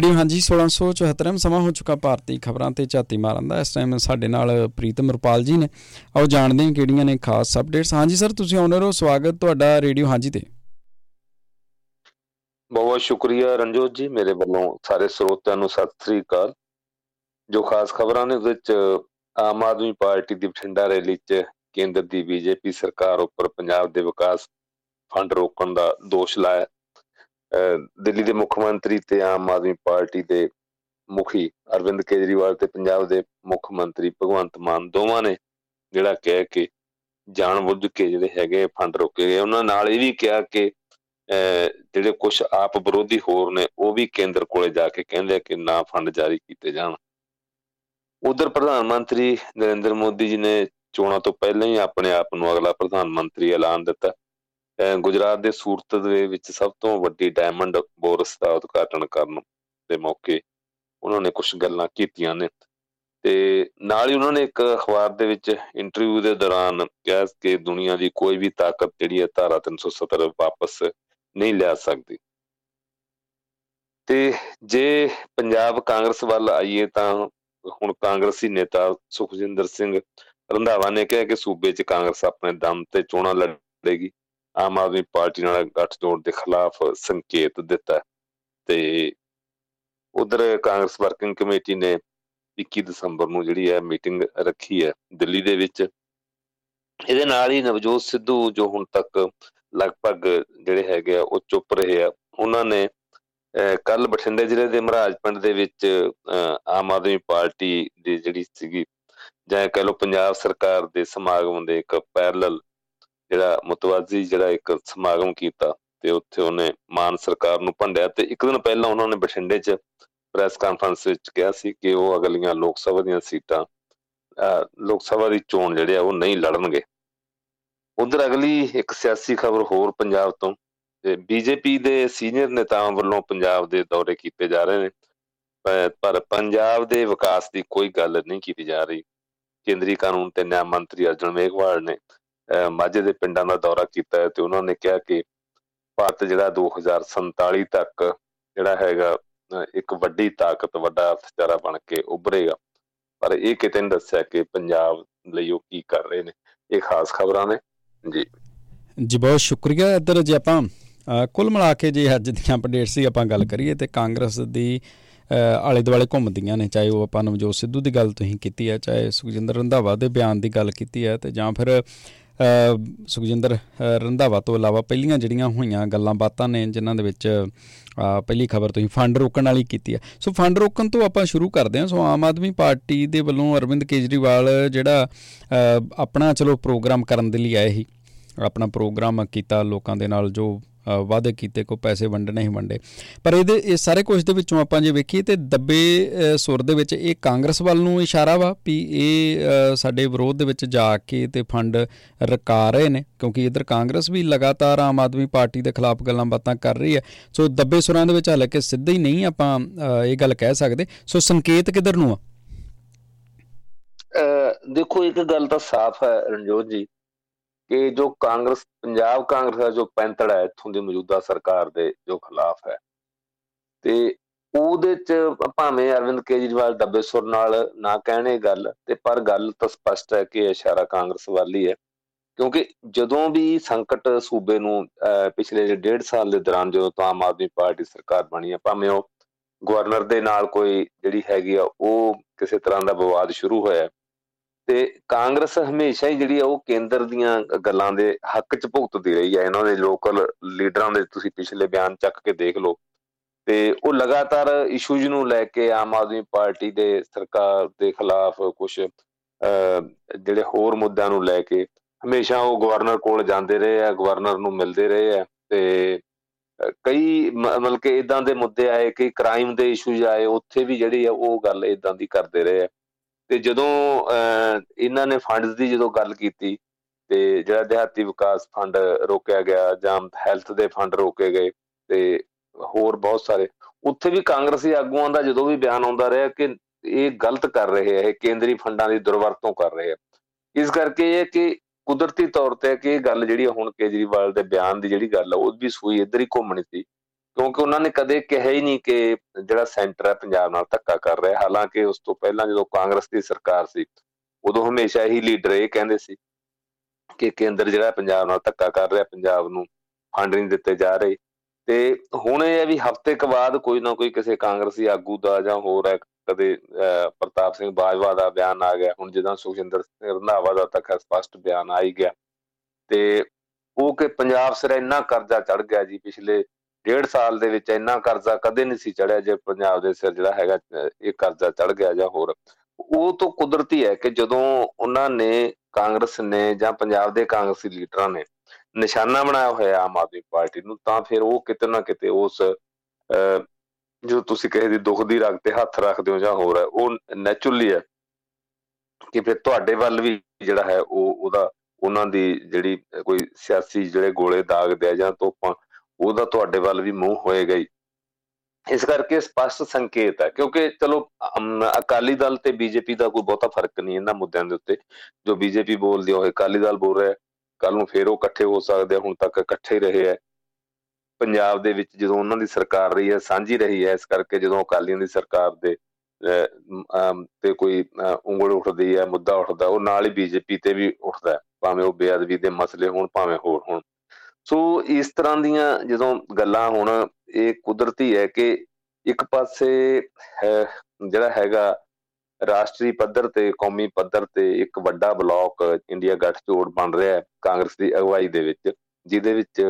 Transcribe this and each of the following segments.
Radio ਹਾਂਜੀ 1674 ਸਮਾਂ ਹੋ ਚੁੱਕਾ ਭਾਰਤੀ ਖਬਰਾਂ ਤੇ ਝਾਤੀ ਮਾਰਨ ਦਾ। ਇਸ ਟਾਈਮ ਸਾਡੇ ਨਾਲ ਪ੍ਰੀਤਮ ਰਪਾਲ ਜੀ ਨੇ। ਆਓ ਜਾਣਦੇ ਹਾਂ ਕਿਹੜੀਆਂ ਨੇ ਖਾਸ ਅਪਡੇਟਸ ਹਾਂਜੀ ਸਰ ਤੁਸੀਂ ਆਨਰ ਹੋ। ਸਵਾਗਤ ਤੁਹਾਡਾ ਰੇਡੀਓ ਹਾਂਜੀ ਤੇ। ਬਹੁਤ ਸ਼ੁਕਰੀਆ ਰਣਜੋਤ ਜੀ, ਮੇਰੇ ਵੱਲੋਂ ਸਾਰੇ ਸਰੋਤਿਆਂ ਨੂੰ ਸਤਿ ਸ੍ਰੀ ਅਕਾਲ। ਜੋ ਖਾਸ ਖਬਰਾਂ ਨੇ, ਉਹਦੇ ਵਿੱਚ ਆਮ ਆਦਮੀ ਪਾਰਟੀ ਦੀ ਬਠਿੰਡਾ ਰੈਲੀ 'ਚ ਕੇਂਦਰ ਦੀ ਬੀਜੇਪੀ ਸਰਕਾਰ ਉੱਪਰ ਪੰਜਾਬ ਦੇ ਵਿਕਾਸ ਫੰਡ ਰੋਕਣ ਦਾ ਦੋਸ਼ ਲਾਇਆ। ਦਿੱਲੀ ਦੇ ਮੁੱਖ ਮੰਤਰੀ ਤੇ ਆਮ ਆਦਮੀ ਪਾਰਟੀ ਦੇ ਮੁਖੀ ਅਰਵਿੰਦ ਕੇਜਰੀਵਾਲ ਤੇ ਪੰਜਾਬ ਦੇ ਮੁੱਖ ਮੰਤਰੀ ਭਗਵੰਤ ਮਾਨ ਦੋਵਾਂ ਨੇ ਜਿਹੜਾ ਕਹਿ ਕੇ ਜਾਣ ਬੁੱਝ ਕੇ ਜਿਹੜੇ ਹੈਗੇ ਫੰਡ ਰੋਕੇ ਗਏ। ਉਹਨਾਂ ਨਾਲ ਇਹ ਵੀ ਕਿਹਾ ਕਿ ਜਿਹੜੇ ਕੁਝ ਆਪ ਵਿਰੋਧੀ ਹੋਰ ਨੇ, ਉਹ ਵੀ ਕੇਂਦਰ ਕੋਲੇ ਜਾ ਕੇ ਕਹਿੰਦੇ ਕਿ ਨਾ ਫੰਡ ਜਾਰੀ ਕੀਤੇ ਜਾਣ। ਉਧਰ ਪ੍ਰਧਾਨ ਮੰਤਰੀ ਨਰਿੰਦਰ ਮੋਦੀ ਜੀ ਨੇ ਚੋਣਾਂ ਤੋਂ ਪਹਿਲਾਂ ਹੀ ਆਪਣੇ ਆਪ ਨੂੰ ਅਗਲਾ ਪ੍ਰਧਾਨ ਮੰਤਰੀ ਐਲਾਨ ਦਿੱਤਾ। ਗੁਜਰਾਤ ਦੇ ਸੂਰਤ ਦੇ ਵਿੱਚ ਸਭ ਤੋਂ ਵੱਡੀ ਡਾਇਮੰਡ ਬੋਰਸ ਦਾ ਉਦਘਾਟਨ ਕਰਨ ਦੇ ਮੌਕੇ ਉਹਨਾਂ ਨੇ ਕੁਝ ਗੱਲਾਂ ਕੀਤੀਆਂ ਨੇ। ਤੇ ਨਾਲ ਹੀ ਉਹਨਾਂ ਨੇ ਇੱਕ ਅਖਬਾਰ ਦੇ ਵਿੱਚ ਇੰਟਰਵਿਊ ਦੇ ਦੌਰਾਨ ਕਿਹਾ ਕਿ ਦੁਨੀਆ ਦੀ ਕੋਈ ਵੀ ਤਾਕਤ ਜਿਹੜੀ ਹੈ ਧਾਰਾ 370 ਵਾਪਸ ਨਹੀਂ ਲਿਆ ਸਕਦੀ। ਤੇ ਜੇ ਪੰਜਾਬ ਕਾਂਗਰਸ ਵੱਲ ਆਈਏ ਤਾਂ ਹੁਣ ਕਾਂਗਰਸੀ ਨੇਤਾ ਸੁਖਜਿੰਦਰ ਸਿੰਘ ਰੰਧਾਵਾ ਨੇ ਕਿਹਾ ਕਿ ਸੂਬੇ 'ਚ ਕਾਂਗਰਸ ਆਪਣੇ ਦਮ ਤੇ ਚੋਣਾਂ ਲੜੇਗੀ। ਆਮ ਆਦਮੀ ਪਾਰਟੀ ਨਾਲ ਗੱਠਜੋੜ ਦੇ ਖਿਲਾਫ ਸੰਕੇਤ ਦਿੱਤਾ ਤੇ ਉਧਰ ਕਾਂਗਰਸ ਵਰਕਿੰਗ ਕਮੇਟੀ ਨੇ 21 ਦਸੰਬਰ ਨੂੰ ਜਿਹੜੀ ਹੈ ਮੀਟਿੰਗ ਰੱਖੀ ਹੈ ਦਿੱਲੀ ਦੇ ਵਿੱਚ। ਇਹਦੇ ਨਾਲ ਹੀ ਨਵਜੋਤ ਸਿੱਧੂ ਜੋ ਹੁਣ ਤੱਕ ਲਗਭਗ ਜਿਹੜੇ ਹੈਗੇ ਆ, ਉਹ ਚੁੱਪ ਰਹੇ ਆ। ਉਹਨਾਂ ਨੇ ਕੱਲ ਬਠਿੰਡੇ ਜ਼ਿਲ੍ਹੇ ਦੇ ਮਹਾਰਾਜ ਪਿੰਡ ਦੇ ਵਿੱਚ ਆਮ ਆਦਮੀ ਪਾਰਟੀ ਦੀ ਜਿਹੜੀ ਸੀਗੀ, ਜਾਂ ਕਹ ਲੋ ਪੰਜਾਬ ਸਰਕਾਰ ਦੇ ਸਮਾਗਮ ਦੇ ਇੱਕ ਪੈਰਲਲ ਜਿਹੜਾ ਮੁਤਵਾਜ਼ੀ ਜਿਹੜਾ ਇੱਕ ਸਮਾਗਮ ਕੀਤਾ ਤੇ ਉੱਥੇ ਉਹਨੇ ਮਾਨ ਸਰਕਾਰ ਨੂੰ ਭੰਡਿਆ ਤੇ ਇੱਕ ਦਿਨ ਪਹਿਲਾਂ ਉਹਨਾਂ ਨੇ ਬਠਿੰਡੇ 'ਚ ਪ੍ਰੈਸ ਕਾਨਫਰੰਸ ਵਿੱਚ ਕਿਹਾ ਸੀ ਕਿ ਉਹ ਅਗਲੀਆਂ ਲੋਕ ਸਭਾ ਦੀਆਂ ਸੀਟਾਂ ਲੋਕ ਸਭਾ ਦੀ ਚੋਣ ਜਿਹੜੇ ਆ ਉਹ ਨਹੀਂ ਲੜਨਗੇ। ਉਧਰ ਅਗਲੀ ਇੱਕ ਸਿਆਸੀ ਖਬਰ ਹੋਰ ਪੰਜਾਬ ਤੋਂ, ਤੇ ਬੀਜੇਪੀ ਦੇ ਸੀਨੀਅਰ ਨੇਤਾਵਾਂ ਵੱਲੋਂ ਪੰਜਾਬ ਦੇ ਦੌਰੇ ਕੀਤੇ ਜਾ ਰਹੇ ਨੇ। ਪਰ ਪੰਜਾਬ ਦੇ ਵਿਕਾਸ ਦੀ ਕੋਈ ਗੱਲ ਨਹੀਂ ਕੀਤੀ ਜਾ ਰਹੀ। ਕੇਂਦਰੀ ਕਾਨੂੰਨ ਤੇ ਨਿਆਂ ਮੰਤਰੀ ਅਰਜਨ ਮੇਘਵਾਲ ਨੇ ਮਾਝੇ ਦੇ ਪਿੰਡਾਂ ਦਾ ਦੌਰਾ ਕੀਤਾ ਤੇ ਉਹਨਾਂ ਨੇ ਕਿਹਾ ਕਿ ਭਾਰਤ ਜਿਹੜਾ 2047 ਤੱਕ ਜਿਹੜਾ ਹੈਗਾ ਇੱਕ ਵੱਡੀ ਤਾਕਤ, ਵੱਡਾ ਅਰਥਚਾਰਾ ਬਣ ਕੇ ਉੱਭਰੇਗਾ। ਪਰ ਇਹ ਕਿਤੇ ਨਹੀਂ ਦੱਸਿਆ ਕਿ ਪੰਜਾਬ ਲਈ ਉਹ ਕੀ ਕਰ ਰਹੇ ਨੇ। ਇਹ ਖਾਸ ਖਬਰਾਂ ਨੇ। ਜੀ। ਜੀ, ਬਹੁਤ ਸ਼ੁਕਰੀਆ। ਇਧਰ ਜੇ ਆਪਾਂ ਕੁੱਲ ਮਿਲਾ ਕੇ ਜੇ ਅੱਜ ਦੀਆਂ ਅਪਡੇਟ ਸੀ ਆਪਾਂ ਗੱਲ ਕਰੀਏ ਤੇ ਕਾਂਗਰਸ ਦੀ ਆਲੇ ਦੁਆਲੇ ਘੁੰਮਦੀਆਂ ਨੇ, ਚਾਹੇ ਉਹ ਆਪਾਂ ਨਵਜੋਤ ਸਿੱਧੂ ਦੀ ਗੱਲ ਤੁਸੀਂ ਕੀਤੀ ਹੈ, ਚਾਹੇ ਸੁਖਜਿੰਦਰ ਰੰਧਾਵਾ ਦੇ ਬਿਆਨ ਦੀ ਗੱਲ ਕੀਤੀ ਹੈ ਤੇ ਜਾਂ ਫਿਰ ਸੁਖਜਿੰਦਰ ਰੰਧਾਵਾ ਤੋਂ ਇਲਾਵਾ ਪਹਿਲੀਆਂ ਜਿਹੜੀਆਂ ਹੋਈਆਂ ਗੱਲਾਂ ਬਾਤਾਂ ਨੇ, ਜਿਨ੍ਹਾਂ ਦੇ ਵਿੱਚ ਪਹਿਲੀ ਖਬਰ ਤੁਸੀਂ ਫੰਡ ਰੋਕਣ ਵਾਲੀ ਕੀਤੀ ਹੈ। ਸੋ ਫੰਡ ਰੋਕਣ ਤੋਂ ਆਪਾਂ ਸ਼ੁਰੂ ਕਰਦੇ ਹਾਂ। ਸੋ ਆਮ ਆਦਮੀ ਪਾਰਟੀ ਦੇ ਵੱਲੋਂ ਅਰਵਿੰਦ ਕੇਜਰੀਵਾਲ ਜਿਹੜਾ ਆਪਣਾ ਚਲੋ ਪ੍ਰੋਗਰਾਮ ਕਰਨ ਦੇ ਲਈ ਆਏ ਸੀ। ਆਪਣਾ ਪ੍ਰੋਗਰਾਮ ਕੀਤਾ ਲੋਕਾਂ ਦੇ ਨਾਲ, ਜੋ ਵਾਅਦੇ ਕੀਤੇ ਕੋ ਪੈਸੇ ਵੰਡਣੇ ਹੀ ਵੰਡੇ। ਪਰ ਇਹਦੇ, ਇਹ ਸਾਰੇ ਕੁਝ ਦੇ ਵਿੱਚੋਂ ਆਪਾਂ ਜੇ ਵੇਖੀਏ ਤੇ ਦੱਬੇ ਸੁਰ ਦੇ ਵਿੱਚ ਇਹ ਕਾਂਗਰਸ ਵੱਲ ਨੂੰ ਇਸ਼ਾਰਾ ਵਾ ਵੀ ਇਹ ਸਾਡੇ ਵਿਰੋਧ ਦੇ ਵਿੱਚ ਜਾ ਕੇ ਤੇ ਫੰਡ ਰਕਾ ਰਹੇ ਨੇ, ਕਿਉਂਕਿ ਇਧਰ ਕਾਂਗਰਸ ਵੀ ਲਗਾਤਾਰ ਆਮ ਆਦਮੀ ਪਾਰਟੀ ਦੇ ਖਿਲਾਫ ਗੱਲਾਂ ਬਾਤਾਂ ਕਰ ਰਹੀ ਹੈ। ਸੋ ਦੱਬੇ ਸੁਰਾਂ ਦੇ ਵਿੱਚ ਹਾਲਾਂਕਿ ਸਿੱਧਾ ਹੀ ਨਹੀਂ ਆਪਾਂ ਇਹ ਗੱਲ ਕਹਿ ਸਕਦੇ। ਸੋ ਸੰਕੇਤ ਕਿੱਧਰ ਨੂੰ ਆ? ਦੇਖੋ, ਇੱਕ ਗੱਲ ਤਾਂ ਸਾਫ਼ ਹੈ ਰਣਜੋਤ ਜੀ। ਕਿ ਜੋ ਕਾਂਗਰਸ, ਪੰਜਾਬ ਕਾਂਗਰਸ ਦਾ ਜੋ ਪੈਂਤੜ ਹੈ, ਇਥੋਂ ਦੀ ਮੌਜੂਦਾ ਸਰਕਾਰ ਦੇ ਜੋ ਖਿਲਾਫ ਹੈ। ਤੇ ਉਹਦੇ ਚ ਭਾਵੇਂ ਅਰਵਿੰਦ ਕੇਜਰੀਵਾਲ ਦੱਬੇ ਸੁਰ ਨਾਲ ਨਾ ਕਹਿਣੇ ਗੱਲ, ਤੇ ਪਰ ਗੱਲ ਤਾਂ ਸਪਸ਼ਟ ਹੈ ਕਿ ਇਸ਼ਾਰਾ ਕਾਂਗਰਸ ਵੱਲ ਹੀ। ਹੈ ਕਿਉਂਕਿ ਜਦੋਂ ਵੀ ਸੰਕਟ ਸੂਬੇ ਨੂੰ ਪਿਛਲੇ ਡੇਢ ਸਾਲ ਦੇ ਦੌਰਾਨ ਜਦੋਂ ਤੋਂ ਆਮ ਆਦਮੀ ਪਾਰਟੀ ਸਰਕਾਰ ਬਣੀ ਹੈ, ਭਾਵੇਂ ਉਹ ਗਵਰਨਰ ਦੇ ਨਾਲ ਕੋਈ ਜਿਹੜੀ ਹੈਗੀ ਆ, ਉਹ ਕਿਸੇ ਤਰ੍ਹਾਂ ਦਾ ਵਿਵਾਦ ਸ਼ੁਰੂ ਹੋਇਆ ਤੇ ਕਾਂਗਰਸ ਹਮੇਸ਼ਾ ਹੀ ਜਿਹੜੀ ਆ ਉਹ ਕੇਂਦਰ ਦੀਆਂ ਗੱਲਾਂ ਦੇ ਹੱਕ 'ਚ ਭੁਗਤਦੀ ਰਹੀ ਹੈ ਇਹਨਾਂ ਦੇ ਲੋਕਲ ਲੀਡਰਾਂ ਦੇ ਤੁਸੀਂ ਪਿਛਲੇ ਬਿਆਨ ਚੱਕ ਕੇ ਦੇਖ ਲਓ। ਤੇ ਉਹ ਲਗਾਤਾਰ ਇਸ਼ੂਜ਼ ਨੂੰ ਲੈ ਕੇ ਆਮ ਆਦਮੀ ਪਾਰਟੀ ਦੇ ਸਰਕਾਰ ਦੇ ਖਿਲਾਫ ਕੁਝ ਜਿਹੜੇ ਹੋਰ ਮੁੱਦਿਆਂ ਨੂੰ ਲੈ ਕੇ ਹਮੇਸ਼ਾ ਉਹ ਗਵਰਨਰ ਕੋਲ ਜਾਂਦੇ ਰਹੇ ਆ, ਗਵਰਨਰ ਨੂੰ ਮਿਲਦੇ ਰਹੇ ਆ ਤੇ ਕਈ ਮਤਲਬ ਕਿ ਇਦਾਂ ਦੇ ਮੁੱਦੇ ਆਏ ਕਿ ਕ੍ਰਾਈਮ ਦੇ ਇਸ਼ੂਜ਼ ਆਏ, ਉੱਥੇ ਵੀ ਜਿਹੜੀ ਆ ਉਹ ਗੱਲ ਇਦਾਂ ਦੀ ਕਰਦੇ ਰਹੇ ਆ। ਤੇ ਜਦੋਂ ਇਹਨਾਂ ਨੇ ਫੰਡਸ ਦੀ ਜਦੋਂ ਗੱਲ ਕੀਤੀ, ਤੇ ਜਿਹੜਾ ਦਿਹਾਤੀ ਵਿਕਾਸ ਫੰਡ ਰੋਕਿਆ ਗਿਆ ਜਾਂ ਹੈਲਥ ਦੇ ਫੰਡ ਰੋਕੇ ਗਏ ਤੇ ਹੋਰ ਬਹੁਤ ਸਾਰੇ, ਉੱਥੇ ਵੀ ਕਾਂਗਰਸੀ ਆਗੂਆਂ ਦਾ ਜਦੋਂ ਵੀ ਬਿਆਨ ਆਉਂਦਾ ਰਿਹਾ ਕਿ ਇਹ ਗਲਤ ਕਰ ਰਹੇ ਆ, ਇਹ ਕੇਂਦਰੀ ਫੰਡਾਂ ਦੀ ਦੁਰਵਰਤੋਂ ਕਰ ਰਹੇ ਆ, ਇਸ ਕਰਕੇ ਇਹ ਕਿ ਕੁਦਰਤੀ ਤੌਰ ਤੇ ਕਿ ਇਹ ਗੱਲ ਜਿਹੜੀ ਹੁਣ ਕੇਜਰੀਵਾਲ ਦੇ ਬਿਆਨ ਦੀ ਜਿਹੜੀ ਗੱਲ ਆ, ਉਹ ਵੀ ਸੂਈ ਇੱਧਰ ਹੀ ਘੁੰਮਣੀ ਸੀ। ਕਿਉਂਕਿ ਉਹਨਾਂ ਨੇ ਕਦੇ ਕਿਹਾ ਹੀ ਨਹੀਂ ਕਿ ਜਿਹੜਾ ਸੈਂਟਰ ਹੈ ਪੰਜਾਬ ਨਾਲ ਧੱਕਾ ਕਰ ਰਿਹਾ। ਹਾਲਾਂਕਿ ਉਸ ਤੋਂ ਪਹਿਲਾਂ ਜਦੋਂ ਕਾਂਗਰਸ ਦੀ ਸਰਕਾਰ ਸੀ, ਉਦੋਂ ਹਮੇਸ਼ਾ ਹੀ ਲੀਡਰ ਇਹ ਕਹਿੰਦੇ ਸੀ ਕਿ ਕੇਂਦਰ ਜਿਹੜਾ ਪੰਜਾਬ ਨਾਲ ਧੱਕਾ ਕਰ ਰਿਹਾ, ਪੰਜਾਬ ਨੂੰ ਫੰਡ ਨਹੀਂ ਦਿੱਤੇ ਜਾ ਰਹੇ। ਤੇ ਹੁਣ ਇਹ ਹੈ ਵੀ ਹਫ਼ਤੇ ਕ ਬਾਅਦ ਕੋਈ ਨਾ ਕੋਈ ਕਿਸੇ ਕਾਂਗਰਸੀ ਆਗੂ ਦਾ ਜਾਂ ਹੋਰ ਹੈ, ਕਦੇ ਪ੍ਰਤਾਪ ਸਿੰਘ ਬਾਜਵਾ ਦਾ ਬਿਆਨ ਆ ਗਿਆ। ਹੁਣ ਜਦੋਂ ਸੁਖਿੰਦਰ ਸਿੰਘ ਰੰਧਾਵਾ ਦਾ ਤੱਕ ਸਪਸ਼ਟ ਬਿਆਨ ਆ ਹੀ ਗਿਆ। ਤੇ ਉਹ ਕਿ ਪੰਜਾਬ ਸਿਰ ਇੰਨਾ ਕਰਜ਼ਾ ਚੜ ਗਿਆ ਜੀ ਪਿਛਲੇ ਡੇਢ ਸਾਲ ਦੇ ਵਿੱਚ ਇੰਨਾ ਕਰਜ਼ਾ ਕਦੇ ਨਹੀਂ ਸੀ ਚੜਿਆ ਜੇ ਪੰਜਾਬ ਦੇ ਸਿਰ ਜਿਹੜਾ ਹੈਗਾ ਇਹ ਕਰਜ਼ਾ ਚੜ ਗਿਆ ਜਾਂ ਹੋਰ। ਉਹ ਤੋਂ ਕੁਦਰਤੀ ਹੈ ਕਿ ਜਦੋਂ ਉਹਨਾਂ ਨੇ ਕਾਂਗਰਸ ਨੇ ਜਾਂ ਪੰਜਾਬ ਦੇ ਕਾਂਗਰਸੀ ਲੀਡਰਾਂ ਨੇ ਨਿਸ਼ਾਨਾ ਬਣਾਇਆ ਹੋਇਆ ਆਮ ਆਦਮੀ ਪਾਰਟੀ ਨੂੰ, ਤਾਂ ਫਿਰ ਉਹ ਕਿਤੇ ਨਾ ਕਿਤੇ ਉਸ ਜੋ ਤੁਸੀਂ ਕਹੇ ਦੀ ਦੁੱਖ ਦੀ ਰਗ ਤੇ ਹੱਥ ਰੱਖਦੇ ਹੋ ਜਾਂ ਹੋਰ ਹੈ, ਉਹ ਨੇਚਰਲੀ ਹੈ ਕਿ ਫਿਰ ਤੁਹਾਡੇ ਵੱਲ ਵੀ ਜਿਹੜਾ ਹੈ ਉਹ ਉਹਦਾ, ਉਹਨਾਂ ਦੀ ਜਿਹੜੀ ਕੋਈ ਸਿਆਸੀ ਜਿਹੜੇ ਗੋਲੇ ਦਾਗਦੇ ਆ ਜਾਂ ਤੋਪਾਂ ਉਹਦਾ ਤੁਹਾਡੇ ਵੱਲ ਵੀ ਮੂੰਹ ਹੋਏਗਾ ਹੀ। ਇਸ ਕਰਕੇ ਸਪਸ਼ਟ ਸੰਕੇਤ ਹੈ, ਕਿਉਂਕਿ ਚਲੋ ਅਕਾਲੀ ਦਲ ਤੇ ਬੀਜੇਪੀ ਦਾ ਕੋਈ ਬਹੁਤਾ ਫ਼ਰਕ ਨਹੀਂ ਇਹਨਾਂ ਮੁੱਦਿਆਂ ਦੇ ਉੱਤੇ। ਜੋ ਬੀਜੇਪੀ ਬੋਲਦੀ ਹੋਏ ਅਕਾਲੀ ਦਲ ਬੋਲ ਰਿਹਾ ਕੱਲ ਨੂੰ ਫੇਰ ਉਹ ਇਕੱਠੇ ਹੋ ਸਕਦੇ ਹੁਣ ਤੱਕ ਇਕੱਠੇ ਰਹੇ ਹੈ। ਪੰਜਾਬ ਦੇ ਵਿੱਚ ਜਦੋਂ ਉਹਨਾਂ ਦੀ ਸਰਕਾਰ ਰਹੀ ਹੈ, ਸਾਂਝੀ ਰਹੀ ਹੈ, ਇਸ ਕਰਕੇ ਜਦੋਂ ਅਕਾਲੀਆਂ ਦੀ ਸਰਕਾਰ ਦੇ ਤੇ ਕੋਈ ਉਂਗਲ ਉੱਠਦੀ ਹੈ, ਮੁੱਦਾ ਉੱਠਦਾ, ਉਹ ਨਾਲ ਹੀ ਬੀਜੇਪੀ ਤੇ ਵੀ ਉੱਠਦਾ ਭਾਵੇਂ ਉਹ ਬੇਅਦਬੀ ਦੇ ਮਸਲੇ ਹੋਣ, ਭਾਵੇਂ ਹੋਰ ਹੋਣ। ਸੋ ਇਸ ਤਰ੍ਹਾਂ ਦੀਆਂ ਜਦੋਂ ਗੱਲਾਂ ਹੁਣ ਇਹ ਕੁਦਰਤੀ ਹੈ ਕਿ ਇੱਕ ਪਾਸੇ ਜਿਹੜਾ ਹੈਗਾ ਰਾਸ਼ਟਰੀ ਪੱਧਰ ਤੇ, ਕੌਮੀ ਪੱਧਰ ਤੇ ਇੱਕ ਵੱਡਾ ਬਲਾਕ ਇੰਡੀਆ ਗੱਠਜੋੜ ਬਣ ਰਿਹਾ ਹੈ ਕਾਂਗਰਸ ਦੀ ਅਗਵਾਈ ਦੇ ਵਿੱਚ, ਜਿਹਦੇ ਵਿੱਚ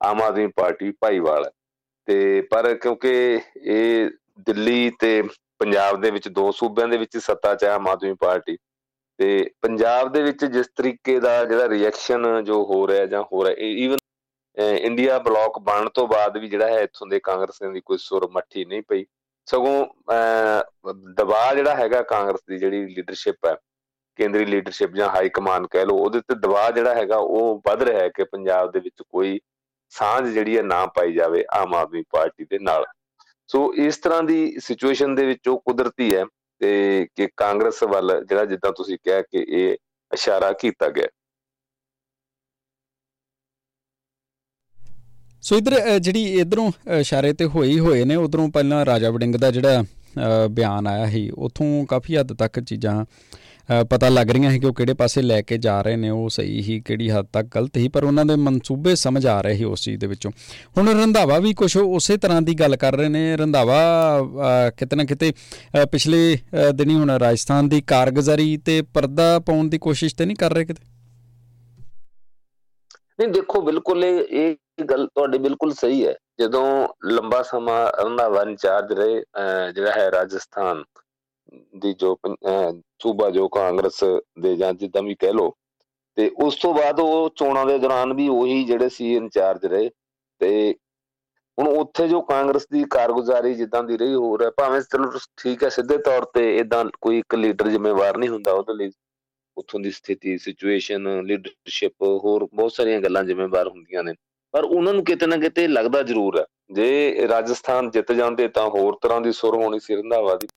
ਆਮ ਆਦਮੀ ਪਾਰਟੀ ਭਾਈਵਾਲ ਹੈ। ਤੇ ਪਰ ਕਿਉਂਕਿ ਇਹ ਦਿੱਲੀ ਤੇ ਪੰਜਾਬ ਦੇ ਵਿੱਚ ਦੋ ਸੂਬਿਆਂ ਦੇ ਵਿੱਚ ਸੱਤਾ 'ਚ ਆਮ ਆਦਮੀ ਪਾਰਟੀ, ਤੇ ਪੰਜਾਬ ਦੇ ਵਿੱਚ ਜਿਸ ਤਰੀਕੇ ਦਾ ਜਿਹੜਾ ਰਿਐਕਸ਼ਨ ਜੋ ਹੋ ਰਿਹਾ ਜਾਂ ਹੋ ਰਿਹਾ ਈਵਨ ਇੰਡੀਆ ਬਲਾਕ ਬਣਨ ਤੋਂ ਬਾਅਦ ਵੀ ਜਿਹੜਾ ਹੈ ਇੱਥੋਂ ਦੇ ਕਾਂਗਰਸੀਆਂ ਦੀ ਕੋਈ ਸੁਰ ਮੱਠੀ ਨਹੀਂ ਪਈ। ਸਗੋਂ ਦਬਾਅ ਜਿਹੜਾ ਹੈਗਾ ਕਾਂਗਰਸ ਦੀ ਜਿਹੜੀ ਲੀਡਰਸ਼ਿਪ ਹੈ, ਕੇਂਦਰੀ ਲੀਡਰਸ਼ਿਪ ਜਾਂ ਹਾਈ ਕਮਾਂਡ ਕਹਿ ਲਓ, ਉਹਦੇ ਤੇ ਦਬਾਅ ਜਿਹੜਾ ਹੈਗਾ ਉਹ ਵੱਧ ਰਿਹਾ ਹੈ ਕਿ ਪੰਜਾਬ ਦੇ ਵਿੱਚ ਕੋਈ ਸਾਂਝ ਜਿਹੜੀ ਹੈ ਨਾ ਪਾਈ ਜਾਵੇ ਆਮ ਆਦਮੀ ਪਾਰਟੀ ਦੇ ਨਾਲ। ਸੋ ਇਸ ਤਰ੍ਹਾਂ ਦੀ ਸਿਚੁਏਸ਼ਨ ਦੇ ਵਿੱਚ ਉਹ ਕੁਦਰਤੀ ਹੈ ਤੇ ਕਿ ਕਾਂਗਰਸ ਵੱਲ ਜਿਹੜਾ ਜਿੱਦਾਂ ਤੁਸੀਂ ਕਿਹਾ ਕਿ ਇਹ ਇਸ਼ਾਰਾ ਕੀਤਾ ਗਿਆ। ਸੋ ਇਧਰ ਜਿਹੜੀ ਇਧਰੋਂ ਇਸ਼ਾਰੇ ਤੇ ਹੋਈ ਹੋਏ ਨੇ, ਉਧਰੋਂ ਪਹਿਲਾਂ ਰਾਜਾ ਵੜਿੰਗ ਦਾ ਜਿਹੜਾ ਬਿਆਨ ਆਇਆ ਸੀ, ਉਥੋਂ ਕਾਫੀ ਹੱਦ ਤੱਕ ਚੀਜ਼ਾਂ ਪਤਾ ਲੱਗ ਰਹੀਆਂ ਸੀ ਕਿ ਉਹ ਕਿਹੜੇ ਪਾਸੇ ਲੈ ਕੇ ਜਾ ਰਹੇ ਨੇ, ਉਹ ਸਹੀ ਹੀ, ਕਿਹੜੀ ਹੱਦ ਤੱਕ ਗਲਤ ਹੀ, ਪਰ ਉਹਨਾਂ ਦੇ ਮਨਸੂਬੇ ਸਮਝ ਆ ਰਹੇ ਸੀ ਉਸ ਚੀਜ਼ ਦੇ ਵਿੱਚੋਂ। ਹੁਣ ਰੰਧਾਵਾ ਵੀ ਕੁਝ ਉਸੇ ਤਰ੍ਹਾਂ ਦੀ ਗੱਲ ਕਰ ਰਹੇ ਨੇ, ਰੰਧਾਵਾ ਕਿਤੇ ਨਾ ਕਿਤੇ ਪਿਛਲੇ ਦਿਨੀ ਹੁਣ ਰਾਜਸਥਾਨ ਦੀ ਕਾਰਗੁਜ਼ਾਰੀ ਤੇ ਪਰਦਾ ਪਾਉਣ ਦੀ ਕੋਸ਼ਿਸ਼ ਤੇ ਨਹੀਂ ਕਰ ਰਹੇ ਕਿਤੇ? ਨਹੀਂ, ਦੇਖੋ, ਬਿਲਕੁਲ ਇਹ ਗੱਲ ਤੁਹਾਡੀ ਬਿਲਕੁਲ ਸਹੀ ਹੈ। ਜਦੋਂ ਲੰਬਾ ਸਮਾਂ ਰੰਧਾਵਾ ਇੰਚਾਰਜ ਰਹੇ ਜਿਹੜਾ ਹੈ ਰਾਜਸਥਾਨ ਦੀ ਜੋ ਸੂਬਾ ਜੋ ਕਾਂਗਰਸ ਦੇ ਜਾਂ ਜਿੱਦਾਂ ਵੀ ਕਹਿ ਲੋ ਤੇ ਉਸ ਤੋਂ ਬਾਅਦ ਉਹ ਚੋਣਾਂ ਦੇ ਦੌਰਾਨ ਵੀ ਉਹੀ ਜਿਹੜੇ ਸੀ ਇੰਚਾਰਜ ਰਹੇ। ਤੇ ਹੁਣ ਉੱਥੇ ਜੋ ਕਾਂਗਰਸ ਦੀ ਕਾਰਗੁਜ਼ਾਰੀ ਜਿੱਦਾਂ ਦੀ ਰਹੀ ਹੋ ਰਿਹਾ ਭਾਵੇਂ ਚਲੋ ਠੀਕ ਹੈ, ਸਿੱਧੇ ਤੌਰ ਤੇ ਇਦਾਂ ਕੋਈ ਇੱਕ ਲੀਡਰ ਜ਼ਿੰਮੇਵਾਰ ਨਹੀਂ ਹੁੰਦਾ ਉਹਦੇ ਲਈ। ਉੱਥੋਂ ਦੀ ਸਥਿਤੀ ਸਿਚੁਏਸ਼ਨ ਲੀਡਰਸ਼ਿਪ ਹੋਰ ਬਹੁਤ ਸਾਰੀਆਂ ਗੱਲਾਂ ਜ਼ਿੰਮੇਵਾਰ ਹੁੰਦੀਆਂ ਨੇ। ਪਰ ਉਹਨਾਂ ਨੂੰ ਕਿਤੇ ਨਾ ਕਿਤੇ ਲੱਗਦਾ ਜ਼ਰੂਰ ਹੈ। ਜੇ ਰਾਜਸਥਾਨ ਜਿੱਤ ਜਾਂਦੇ ਤਾਂ ਹੋਰ ਤਰ੍ਹਾਂ ਦੀ ਸੁਰ ਹੋਣੀ ਸੀ ਰੰਧਾਵਾ ਦੀ।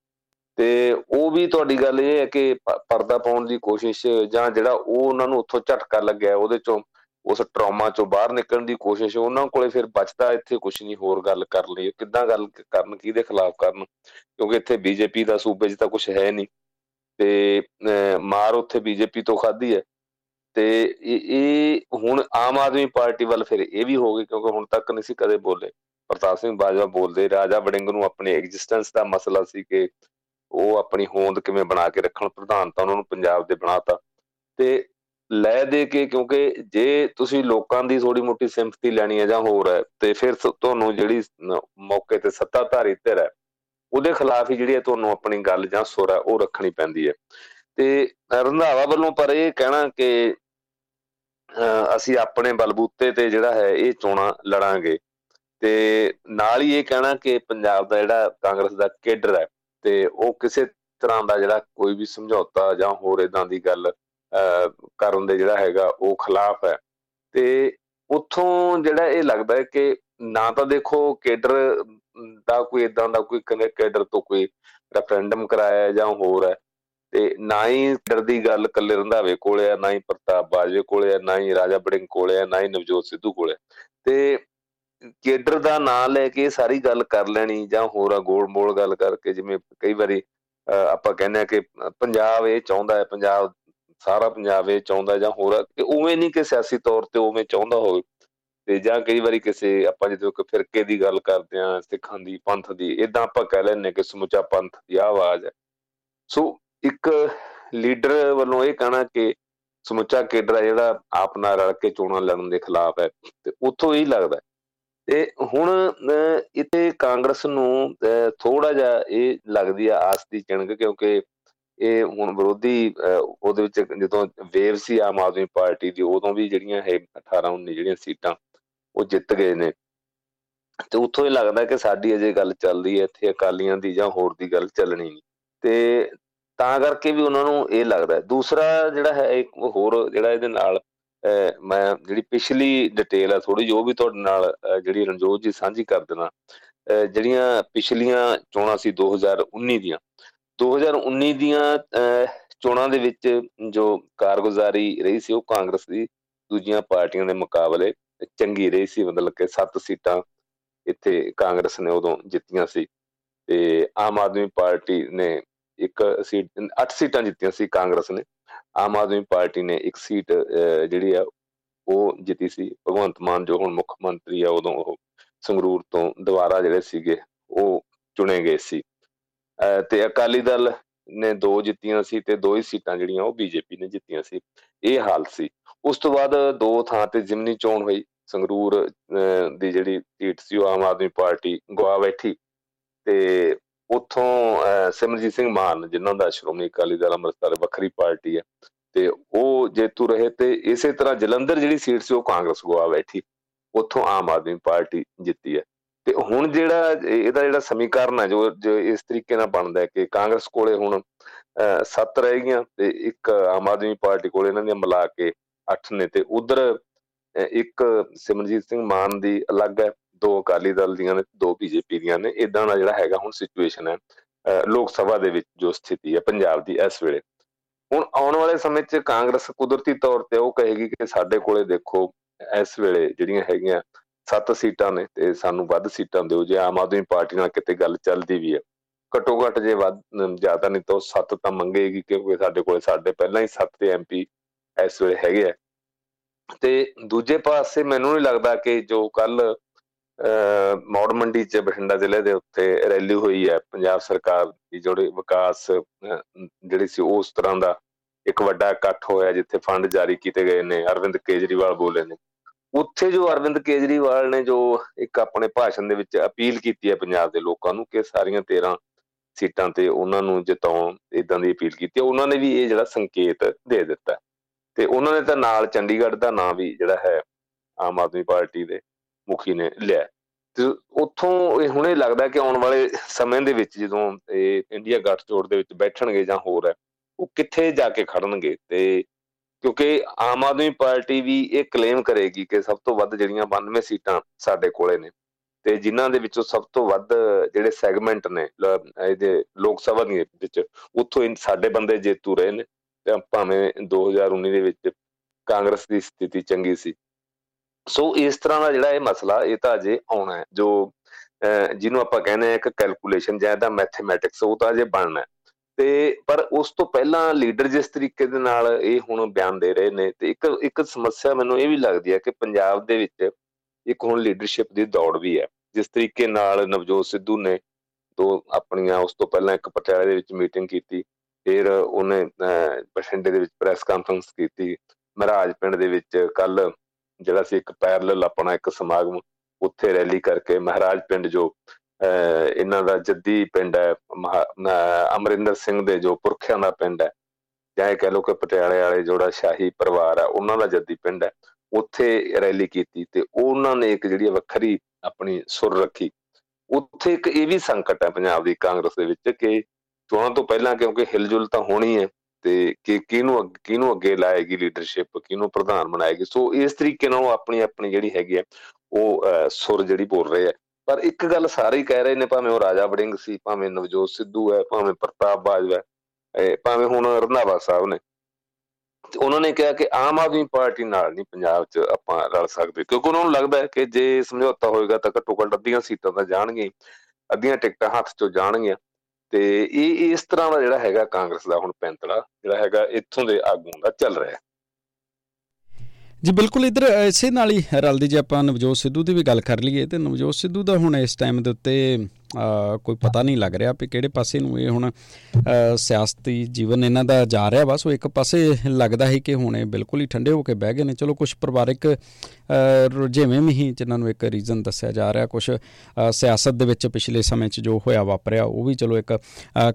ਤੇ ਉਹ ਵੀ ਤੁਹਾਡੀ ਗੱਲ ਇਹ ਹੈ ਕਿ ਪਰਦਾ ਪਾਉਣ ਦੀ ਕੋਸ਼ਿਸ਼ ਜਾਂ ਜਿਹੜਾ ਉਹ ਉਹਨਾਂ ਨੂੰ ਉੱਥੋਂ ਝਟਕਾ ਲੱਗਿਆ ਉਹਦੇ ਚੋਂ, ਉਸ ਟਰਾਮਾ ਚੋਂ ਬਾਹਰ ਨਿਕਲਣ ਦੀ ਕੋਸ਼ਿਸ਼ ਉਹਨਾਂ ਕੋਲੇ ਫਿਰ ਬਚਦਾ ਇੱਥੇ ਕੁਝ ਨਹੀਂ, ਹੋਰ ਗੱਲ ਕਰ ਲਈ। ਕਿੱਦਾਂ ਗੱਲ ਕਰਨ, ਕਿਹਦੇ ਖਿਲਾਫ ਕਰਨ? ਕਿਉਂਕਿ ਇੱਥੇ ਬੀਜੇਪੀ ਦਾ ਸੂਬੇ 'ਚ ਤਾਂ ਕੁਝ ਹੈ ਨਹੀਂ। ਤੇ ਮਾਰ ਉੱਥੇ ਬੀਜੇਪੀ ਤੋਂ ਖਾਧੀ ਹੈ। ਤੇ ਇਹ ਹੁਣ ਆਮ ਆਦਮੀ ਪਾਰਟੀ ਵੱਲ ਫਿਰ ਇਹ ਵੀ ਹੋ ਗਈ ਕਿਉਂਕਿ ਹੁਣ ਤੱਕ ਨਹੀਂ ਸੀ ਕਦੇ ਬੋਲੇ। ਪ੍ਰਤਾਪ ਸਿੰਘ ਬਾਜਵਾ ਬੋਲਦੇ, ਰਾਜਾ ਬੜਿੰਗ ਨੂੰ ਆਪਣੇ ਐਗਜ਼ਿਸਟੈਂਸ ਦਾ ਮਸਲਾ ਸੀ ਕਿ ਉਹ ਆਪਣੀ ਹੋਂਦ ਕਿਵੇਂ ਬਣਾ ਕੇ ਰੱਖਣ, ਪ੍ਰਧਾਨ ਤਾਂ ਉਹਨਾਂ ਨੂੰ ਪੰਜਾਬ ਦੇ ਬਣਾਤਾ ਤੇ। ਲੈ ਦੇ ਕੇ, ਕਿਉਂਕਿ ਜੇ ਤੁਸੀਂ ਲੋਕਾਂ ਦੀ ਥੋੜੀ ਮੋਟੀ ਸਿੰਪਥੀ ਲੈਣੀ ਹੈ ਜਾਂ ਹੋਰ ਹੈ, ਤੇ ਫਿਰ ਤੁਹਾਨੂੰ ਜਿਹੜੀ ਮੌਕੇ ਤੇ ਸੱਤਾਧਾਰੀ ਧਿਰ ਹੈ, ਉਹਦੇ ਖਿਲਾਫ ਹੀ ਜਿਹੜੀ ਹੈ ਤੁਹਾਨੂੰ ਆਪਣੀ ਗੱਲ ਜਾਂ ਸੁਰ ਹੈ, ਉਹ ਰੱਖਣੀ ਪੈਂਦੀ ਹੈ। ਤੇ ਰੰਧਾਵਾ ਵੱਲੋਂ ਪਰ ਇਹ ਕਹਿਣਾ ਕਿ ਅਸੀਂ ਆਪਣੇ ਬਲਬੂਤੇ ਤੇ ਜਿਹੜਾ ਹੈ ਇਹ ਚੋਣਾ ਲੜਾਂਗੇ। ਤੇ ਨਾਲ ਹੀ ਇਹ ਕਹਿਣਾ ਕਿ ਪੰਜਾਬ ਦਾ ਜਿਹੜਾ ਕਾਂਗਰਸ ਦਾ ਕੇਡਰ ਹੈ ਤੇ ਉਹ ਕਿਸੇ ਤਰ੍ਹਾਂ ਦਾ ਜਿਹੜਾ ਕੋਈ ਵੀ ਸਮਝੌਤਾ ਜਾਂ ਹੋਰ ਇਦਾਂ ਦੀ ਗੱਲ ਕਰਨ ਦੇ ਜਿਹੜਾ ਹੈਗਾ ਉਹ ਖਿਲਾਫ ਹੈ। ਤੇ ਉੱਥੋਂ ਜਿਹੜਾ ਇਹ ਲੱਗਦਾ ਹੈ ਕਿ ਨਾ ਤਾਂ ਦੇਖੋ ਕੇਡਰ ਦਾ ਕੋਈ ਇਦਾਂ ਦਾ ਕੋਈ ਕੇਡਰ ਤੋਂ ਕੋਈ ਰੈਫਰੈਂਡਮ ਕਰਾਇਆ ਜਾਂ ਹੋਰ ਹੈ ਤੇ ਨਾ ਹੀ ਡਰ ਦੀ ਗੱਲ ਕੱਲੇ ਰੰਧਾਵੇ ਕੋਲੇ ਆ, ਨਾ ਹੀ ਪ੍ਰਤਾਪ ਬਾਜਵੇ ਕੋਲੇ ਆ, ਨਾ ਹੀ ਰਾਜਾ ਬੜਿੰਗ ਕੋਲੇ ਆ, ਨਾ ਹੀ ਨਵਜੋਤ ਸਿੱਧੂ ਕੋਲੇ ਤੇ ਕੇਡਰ ਦਾ ਨਾਂ ਲੈ ਕੇ ਸਾਰੀ ਗੱਲ ਕਰ ਲੈਣੀ ਜਾਂ ਹੋਰ ਗੋਲ-ਮੋਲ ਗੱਲ ਕਰਕੇ ਜਿਵੇਂ ਕਈ ਵਾਰੀ ਆਪਾਂ ਕਹਿੰਦੇ ਆ ਕਿ ਪੰਜਾਬ ਇਹ ਚਾਹੁੰਦਾ ਹੈ, ਪੰਜਾਬ, ਸਾਰਾ ਪੰਜਾਬ ਇਹ ਚਾਹੁੰਦਾ ਜਾਂ ਹੋਰ ਕਿ ਉਵੇਂ ਨਹੀਂ ਕਿ ਸਿਆਸੀ ਤੌਰ ਤੇ ਉਵੇਂ ਚਾਹੁੰਦਾ ਹੋਵੇ। ਤੇ ਜਾਂ ਕਈ ਵਾਰੀ ਕਿਸੇ ਆਪਾਂ ਜਦੋਂ ਕਿ ਫਿਰਕੇ ਦੀ ਗੱਲ ਕਰਦੇ ਆ ਸਿੱਖਾਂ ਦੀ, ਪੰਥ ਦੀ ਇਦਾਂ ਆਪਾਂ ਕਹਿ ਲੈਂਦੇ ਕਿ ਸਮੁੱਚਾ ਪੰਥ ਦੀ ਆਵਾਜ਼ ਹੈ। ਸੋ ਇੱਕ ਲੀਡਰ ਵੱਲੋਂ ਇਹ ਕਹਿਣਾ ਕਿ ਸਮੁੱਚਾ ਕੇਡਰ ਜਿਹੜਾ ਆਪ ਨਾਲ ਰਲ ਕੇ ਚੋਣਾਂ ਲੜਨ ਦੇ ਖਿਲਾਫ ਹੈ, ਤੇ ਉੱਥੋਂ ਹੀ ਲੱਗਦਾ ਤੇ ਹੁਣ ਇੱਥੇ ਕਾਂਗਰਸ ਨੂੰ ਥੋੜਾ ਜਿਹਾ ਇਹ ਲੱਗਦੀ ਆ ਆਸ ਦੀ ਚਿੰਗ ਕਿਉਂਕਿ ਇਹ ਹੁਣ ਵਿਰੋਧੀ ਉਹਦੇ ਵਿੱਚ ਜਦੋਂ ਵੇਵ ਸੀ ਆਮ ਆਦਮੀ ਪਾਰਟੀ ਦੀ, ਉਦੋਂ ਵੀ ਜਿਹੜੀਆਂ ਹੈ 18 19 ਜਿਹੜੀਆਂ ਸੀਟਾਂ ਉਹ ਜਿੱਤ ਗਏ ਨੇ। ਤੇ ਉੱਥੋਂ ਹੀ ਲੱਗਦਾ ਕਿ ਸਾਡੀ ਅਜੇ ਗੱਲ ਚੱਲਦੀ ਹੈ, ਇੱਥੇ ਅਕਾਲੀਆਂ ਦੀ ਜਾਂ ਹੋਰ ਦੀ ਗੱਲ ਚੱਲਣੀ ਨਹੀਂ ਤੇ ਤਾਂ ਕਰਕੇ ਵੀ ਉਹਨਾਂ ਨੂੰ ਇਹ ਲੱਗਦਾ ਦੂਸਰਾ ਜਿਹੜਾ ਹੈ, ਇੱਕ ਹੋਰ ਜਿਹੜਾ ਇਹਦੇ ਨਾਲ ਮੈਂ ਜਿਹੜੀ ਪਿਛਲੀ ਡਿਟੇਲ ਆ ਥੋੜੀ ਜੋ ਵੀ ਤੁਹਾਡੇ ਨਾਲ ਜਿਹੜੀ ਰਣਜੋਤ ਜੀ ਸਾਂਝੀ ਕਰ ਦੇਣਾ। ਜਿਹੜੀਆਂ ਪਿਛਲੀਆਂ ਚੋਣਾਂ ਸੀ 2019 ਦੀਆਂ। 2019 ਦੀਆਂ ਚੋਣਾਂ ਦੇ ਵਿੱਚ ਜੋ ਕਾਰਗੁਜ਼ਾਰੀ ਰਹੀ ਸੀ, ਉਹ ਕਾਂਗਰਸ ਦੀ, ਦੂਜੀਆਂ ਪਾਰਟੀਆਂ ਦੇ ਮੁਕਾਬਲੇ ਚੰਗੀ ਰਹੀ ਸੀ। ਮਤਲਬ ਕਿ 7 ਸੀਟਾਂ ਇੱਥੇ ਕਾਂਗਰਸ ਨੇ ਉਦੋਂ ਜਿੱਤੀਆਂ ਸੀ। ਤੇ ਆਮ ਆਦਮੀ ਪਾਰਟੀ ਨੇ ਇੱਕ ਸੀਟ 8 ਸੀਟਾਂ ਜਿੱਤੀਆਂ ਸੀ ਕਾਂਗਰਸ ਨੇ। ਆਮ ਆਦਮੀ ਪਾਰਟੀ ਨੇ ਇੱਕ ਸੀਟ ਜਿਹੜੀ ਆ, ਉਹ ਜਿੱਤੀ ਸੀ। ਭਗਵੰਤ ਮਾਨ ਜੋ ਹੁਣ ਮੁੱਖ ਮੰਤਰੀ ਆ, ਉਦੋਂ ਉਹ ਸੰਗਰੂਰ ਤੋਂ ਦੁਬਾਰਾ ਜਿਹੜੇ ਸੀਗੇ, ਉਹ ਚੁਣੇ ਗਏ ਸੀ। ਤੇ ਅਕਾਲੀ ਦਲ ਨੇ ਦੋ ਜਿੱਤੀਆਂ ਸੀ ਤੇ ਦੋ ਹੀ ਸੀਟਾਂ ਜਿਹੜੀਆਂ, ਉਹ ਬੀਜੇਪੀ ਨੇ ਜਿੱਤੀਆਂ ਸੀ। ਇਹ ਹਾਲ ਸੀ। ਉਸ ਤੋਂ ਬਾਅਦ ਦੋ ਥਾਂ ਤੇ ਜਿਮਨੀ ਚੋਣ ਹੋਈ। ਸੰਗਰੂਰ ਦੀ ਜਿਹੜੀ ਸੀਟ ਸੀ, ਉਹ ਆਮ ਆਦਮੀ ਪਾਰਟੀ ਗਵਾ ਬੈਠੀ। ਤੇ ਉੱਥੋਂ ਸਿਮਰਜੀਤ ਸਿੰਘ ਮਾਨ, ਜਿਨ੍ਹਾਂ ਦਾ ਸ਼੍ਰੋਮਣੀ ਅਕਾਲੀ ਦਲ ਅੰਮ੍ਰਿਤਸਰ ਵੱਖਰੀ ਪਾਰਟੀ ਹੈ, ਤੇ ਉਹ ਜੇਤੂ ਰਹੇ ਤੇ ਇਸੇ ਤਰ੍ਹਾਂ ਜਲੰਧਰ ਜਿਹੜੀ ਸੀਟ ਸੀ ਉਹ ਕਾਂਗਰਸ ਗਵਾ ਬੈਠੀ, ਉੱਥੋਂ ਆਮ ਆਦਮੀ ਪਾਰਟੀ ਜਿੱਤੀ ਹੈ। ਤੇ ਹੁਣ ਜਿਹੜਾ ਇਹਦਾ ਜਿਹੜਾ ਸਮੀਕਰਨ ਹੈ, ਜੋ ਇਸ ਤਰੀਕੇ ਨਾਲ ਬਣਦਾ ਹੈ ਕਿ ਕਾਂਗਰਸ ਕੋਲੇ ਹੁਣ 7 ਰਹਿ ਗਈਆਂ ਤੇ ਇੱਕ ਆਮ ਆਦਮੀ ਪਾਰਟੀ ਕੋਲੇ ਇਹਨਾਂ ਦੀਆਂ ਮਿਲਾ ਕੇ 8 ਨੇ, ਤੇ ਉਧਰ ਇੱਕ ਸਿਮਰਜੀਤ ਸਿੰਘ ਮਾਨ ਦੀ ਅਲੱਗ ਹੈ। ਦੋ ਅਕਾਲੀ ਦਲ ਦੀਆਂ ਨੇ, ਦੋ ਬੀਜੇਪੀ ਦੀਆਂ ਨੇ ਇਦਾਂ ਦਾ ਜਿਹੜਾ ਹੈਗਾ ਹੁਣ ਸਿਚੁਏਸ਼ਨ ਹੈ ਲੋਕ ਸਭਾ ਦੇ ਵਿੱਚ ਜੋ ਸਥਿਤੀ ਹੈ ਪੰਜਾਬ ਦੀ ਇਸ ਵੇਲੇ। ਹੁਣ ਆਉਣ ਵਾਲੇ ਸਮੇਂ 'ਚ ਕਾਂਗਰਸ ਕੁਦਰਤੀ ਤੌਰ ਤੇ ਉਹ ਕਹੇਗੀ ਕਿ ਸਾਡੇ ਕੋਲੇ ਦੇਖੋ, ਇਸ ਵੇਲੇ ਜਿਹੜੀਆਂ ਹੈਗੀਆਂ ਸੱਤ ਸੀਟਾਂ ਨੇ ਤੇ ਸਾਨੂੰ ਵੱਧ ਸੀਟਾਂ ਦਿਓ, ਜੇ ਆਮ ਆਦਮੀ ਪਾਰਟੀ ਨਾਲ ਕਿਤੇ ਗੱਲ ਚੱਲਦੀ ਵੀ ਹੈ। ਘਟੋ ਘਟ ਜੇ ਵੱਧ ਜ਼ਿਆਦਾ ਨਹੀਂ ਤਾਂ ਸੱਤ ਤਾਂ ਮੰਗੇਗੀ, ਕਿਉਂਕਿ ਸਾਡੇ ਕੋਲੇ ਸਾਡੇ ਪਹਿਲਾਂ ਹੀ ਸੱਤ ਤੇ ਐਮਪੀ ਇਸ ਵੇਲੇ ਹੈਗੇ ਆ। ਤੇ ਦੂਜੇ ਪਾਸੇ ਮੈਨੂੰ ਨਹੀਂ ਲੱਗਦਾ ਕਿ ਜੋ ਕੱਲ ਮੌੜ ਮੰਡੀ ਚ ਬਠਿੰਡਾ ਜ਼ਿਲ੍ਹੇ ਦੇ ਉੱਤੇ ਰੈਲੀ ਹੋਈ ਹੈ। ਪੰਜਾਬ ਸਰਕਾਰ ਦੀ ਜਿਹੜੇ ਵਿਕਾਸ ਜਿਹੜੀ ਸੀ ਉਸ ਤਰ੍ਹਾਂ ਦਾ ਇੱਕ ਵੱਡਾ ਇਕੱਠ ਹੋਇਆ ਜਿੱਥੇ ਫੰਡ ਜਾਰੀ ਕੀਤੇ ਗਏ ਨੇ। ਅਰਵਿੰਦ ਕੇਜਰੀਵਾਲ ਬੋਲੇ ਨੇ। ਉੱਥੇ ਜੋ ਅਰਵਿੰਦ ਕੇਜਰੀਵਾਲ ਨੇ ਜੋ ਇੱਕ ਆਪਣੇ ਭਾਸ਼ਣ ਦੇ ਵਿੱਚ ਅਪੀਲ ਕੀਤੀ ਹੈ ਪੰਜਾਬ ਦੇ ਲੋਕਾਂ ਨੂੰ ਕਿ ਸਾਰੀਆਂ 13 ਸੀਟਾਂ ਤੇ ਉਹਨਾਂ ਨੂੰ ਜਿਤਾਉਣ ਇਦਾਂ ਦੀ ਅਪੀਲ ਕੀਤੀ ਉਹਨਾਂ ਨੇ ਵੀ ਇਹ ਜਿਹੜਾ ਸੰਕੇਤ ਦੇ ਦਿੱਤਾ ਤੇ ਉਹਨਾਂ ਨੇ ਤਾਂ ਨਾਲ ਚੰਡੀਗੜ੍ਹ ਦਾ ਨਾਮ ਵੀ ਜਿਹੜਾ ਹੈ ਆਮ ਆਦਮੀ ਪਾਰਟੀ ਦੇ ਮੁਖੀ ਨੇ ਲਿਆ। ਤੇ ਉੱਥੋਂ ਇਹ ਹੁਣੇ ਲੱਗਦਾ ਕਿ ਆਉਣ ਵਾਲੇ ਸਮੇਂ ਦੇ ਵਿੱਚ ਜਦੋਂ ਇਹ ਇੰਡੀਆ ਗੱਠਜੋੜ ਦੇ ਵਿੱਚ ਬੈਠਣਗੇ ਜਾਂ ਹੋਰ ਹੈ, ਉਹ ਕਿੱਥੇ ਜਾ ਕੇ ਖੜਨਗੇ ਤੇ ਕਿਉਂਕਿ ਆਮ ਆਦਮੀ ਪਾਰਟੀ ਵੀ ਇਹ ਕਲੇਮ ਕਰੇਗੀ ਕਿ ਸਭ ਤੋਂ ਵੱਧ ਜਿਹੜੀਆਂ 92 ਸੀਟਾਂ ਸਾਡੇ ਕੋਲੇ ਨੇ ਤੇ ਜਿਨ੍ਹਾਂ ਦੇ ਵਿੱਚੋਂ ਸਭ ਤੋਂ ਵੱਧ ਜਿਹੜੇ ਸੈਗਮੈਂਟ ਨੇ ਇਹਦੇ ਲੋਕ ਸਭਾ ਦੇ ਵਿੱਚ, ਉੱਥੋਂ ਸਾਡੇ ਬੰਦੇ ਜੇਤੂ ਰਹੇ ਨੇ। ਤੇ ਭਾਵੇਂ 2019 ਦੇ ਵਿੱਚ ਕਾਂਗਰਸ ਦੀ ਸਥਿਤੀ ਚੰਗੀ ਸੀ ਸੋ ਇਸ ਤਰ੍ਹਾਂ ਦਾ ਜਿਹੜਾ ਇਹ ਮਸਲਾ, ਇਹ ਤਾਂ ਅਜੇ ਆਉਣਾ ਹੈ, ਜੋ ਜਿਹਨੂੰ ਆਪਾਂ ਕਹਿੰਦੇ ਆ ਇੱਕ ਕੈਲਕੂਲੇਸ਼ਨ ਜਾਂ ਇਹਦਾ ਮੈਥਮੈਟਿਕਸ ਉਹ ਤਾਂ ਅਜੇ ਬਣਨਾ ਤੇ ਪਰ ਉਸ ਤੋਂ ਪਹਿਲਾਂ ਲੀਡਰ ਜਿਸ ਤਰੀਕੇ ਦੇ ਨਾਲ ਇਹ ਹੁਣ ਬਿਆਨ ਦੇ ਰਹੇ ਨੇ, ਤੇ ਇੱਕ ਇੱਕ ਸਮੱਸਿਆ ਮੈਨੂੰ ਇਹ ਵੀ ਲੱਗਦੀ ਹੈ ਕਿ ਪੰਜਾਬ ਦੇ ਵਿੱਚ ਇੱਕ ਹੁਣ ਲੀਡਰਸ਼ਿਪ ਦੀ ਦੌੜ ਵੀ ਹੈ। ਜਿਸ ਤਰੀਕੇ ਨਾਲ ਨਵਜੋਤ ਸਿੱਧੂ ਨੇ ਦੋ ਆਪਣੀਆਂ ਉਸ ਤੋਂ ਪਹਿਲਾਂ ਇੱਕ ਪਟਿਆਲੇ ਦੇ ਵਿੱਚ ਮੀਟਿੰਗ ਕੀਤੀ, ਫਿਰ ਉਹਨੇ ਬਠਿੰਡੇ ਦੇ ਵਿੱਚ ਪ੍ਰੈਸ ਕਾਨਫਰੰਸ ਕੀਤੀ, ਮਹਾਰਾਜ ਪਿੰਡ ਦੇ ਵਿੱਚ ਕੱਲ ਜਿਹੜਾ ਸੀ ਇੱਕ ਪੈਰਲਲ ਆਪਣਾ ਇੱਕ ਸਮਾਗਮ ਉੱਥੇ ਰੈਲੀ ਕਰਕੇ ਮਹਾਰਾਜ ਪਿੰਡ ਜੋ ਇਹਨਾਂ ਦਾ ਜੱਦੀ ਪਿੰਡ ਹੈ ਅਮਰਿੰਦਰ ਸਿੰਘ ਦੇ ਜੋ ਪੁਰਖਿਆਂ ਦਾ ਪਿੰਡ ਹੈ, ਜਾਂ ਇਹ ਕਹ ਲੋ ਕਿ ਪਟਿਆਲੇ ਵਾਲੇ ਜਿਹੜਾ ਸ਼ਾਹੀ ਪਰਿਵਾਰ ਆ ਉਹਨਾਂ ਦਾ ਜੱਦੀ ਪਿੰਡ ਹੈ, ਉੱਥੇ ਰੈਲੀ ਕੀਤੀ ਤੇ ਉਹਨਾਂ ਨੇ ਇੱਕ ਜਿਹੜੀ ਵੱਖਰੀ ਆਪਣੀ ਸੁਰ ਰੱਖੀ। ਉੱਥੇ ਇੱਕ ਇਹ ਵੀ ਸੰਕਟ ਹੈ ਪੰਜਾਬ ਦੀ ਕਾਂਗਰਸ ਦੇ ਵਿੱਚ ਕਿ ਚੋਣਾਂ ਤੋਂ ਪਹਿਲਾਂ ਕਿਉਂਕਿ ਹਿਲਜੁਲ ਤਾਂ ਹੋਣੀ ਹੈ ਤੇ ਕਿ ਕਿਹਨੂੰ ਕਿਹਨੂੰ ਅੱਗੇ ਲਾਏਗੀ ਲੀਡਰਸ਼ਿਪ ਕਿਹਨੂੰ ਪ੍ਰਧਾਨ ਬਣਾਏਗੀ? ਸੋ ਇਸ ਤਰੀਕੇ ਨਾਲ ਉਹ ਆਪਣੀ ਆਪਣੀ ਜਿਹੜੀ ਹੈਗੀ ਹੈ, ਉਹ ਸੁਰ ਜਿਹੜੀ ਬੋਲ ਰਹੇ ਆ ਪਰ ਇੱਕ ਗੱਲ ਸਾਰੇ ਹੀ ਕਹਿ ਰਹੇ ਨੇ, ਭਾਵੇਂ ਉਹ ਰਾਜਾ ਵੜਿੰਗ ਸੀ, ਭਾਵੇਂ ਨਵਜੋਤ ਸਿੱਧੂ ਹੈ, ਭਾਵੇਂ ਪ੍ਰਤਾਪ ਬਾਜਵਾ ਹੈ ਭਾਵੇਂ ਹੁਣ ਰੰਧਾਵਾ ਸਾਹਿਬ ਨੇ। ਉਹਨਾਂ ਨੇ ਕਿਹਾ ਕਿ ਆਮ ਆਦਮੀ ਪਾਰਟੀ ਨਾਲ ਨਹੀਂ ਪੰਜਾਬ 'ਚ ਆਪਾਂ ਰਲ ਸਕਦੇ, ਕਿਉਂਕਿ ਉਹਨਾਂ ਨੂੰ ਲੱਗਦਾ ਹੈ ਕਿ ਜੇ ਸਮਝੌਤਾ ਹੋਏਗਾ ਤਾਂ ਘੱਟੋ ਘੱਟ ਅੱਧੀਆਂ ਸੀਟਾਂ ਤਾਂ ਜਾਣਗੀਆਂ ਅੱਧੀਆਂ ਟਿਕਟਾਂ ਹੱਥ 'ਚੋਂ ਜਾਣਗੀਆਂ। ਤੇ ਇਹ ਇਸ ਤਰ੍ਹਾਂ ਦਾ ਜਿਹੜਾ ਹੈਗਾ ਕਾਂਗਰਸ ਦਾ ਹੁਣ ਪੈਂਤੜਾ, ਜਿਹੜਾ ਹੈਗਾ ਇੱਥੋਂ ਦੇ ਆਗੂਆਂ ਦਾ ਚੱਲ ਰਿਹਾ ਜੀ, ਬਿਲਕੁਲ ਇਧਰ ਇਸੇ ਨਾਲ ਹੀ ਰਲਦੀ ਜੇ ਆਪਾਂ ਨਵਜੋਤ ਸਿੱਧੂ ਦੀ ਵੀ ਗੱਲ ਕਰ ਲਈਏ, ਤੇ ਨਵਜੋਤ ਸਿੱਧੂ ਦਾ ਹੁਣ ਇਸ ਟਾਈਮ ਦੇ ਉੱਤੇ ਕੋਈ ਪਤਾ ਨਹੀਂ ਲੱਗ ਰਿਹਾ ਕਿ ਕਿਹੜੇ ਪਾਸੇ ਨੂੰ ਇਹ ਹੁਣ ਸਿਆਸਤੀ ਜੀਵਨ ਇਹਨਾਂ ਦਾ ਜਾ ਰਿਹਾ। ਬਸ ਉਹ ਇੱਕ ਪਾਸੇ ਲੱਗਦਾ ਹੈ ਕਿ ਹੁਣ ਇਹ ਬਿਲਕੁਲ ਹੀ ਠੰਡੇ ਹੋ ਕੇ ਬਹਿ ਗਏ ਨੇ। ਚਲੋ ਕੁਝ ਪਰਿਵਾਰਿਕ ਜਿਵੇਂ ਵੀ ਹੀ ਜਿਨ੍ਹਾਂ ਨੂੰ ਇੱਕ ਰੀਜ਼ਨ ਦੱਸਿਆ ਜਾ ਰਿਹਾ ਕੁਝ ਸਿਆਸਤ ਦੇ ਵਿੱਚ ਪਿਛਲੇ ਸਮੇਂ 'ਚ ਜੋ ਹੋਇਆ ਵਾਪਰਿਆ, ਉਹ ਵੀ ਚਲੋ ਇੱਕ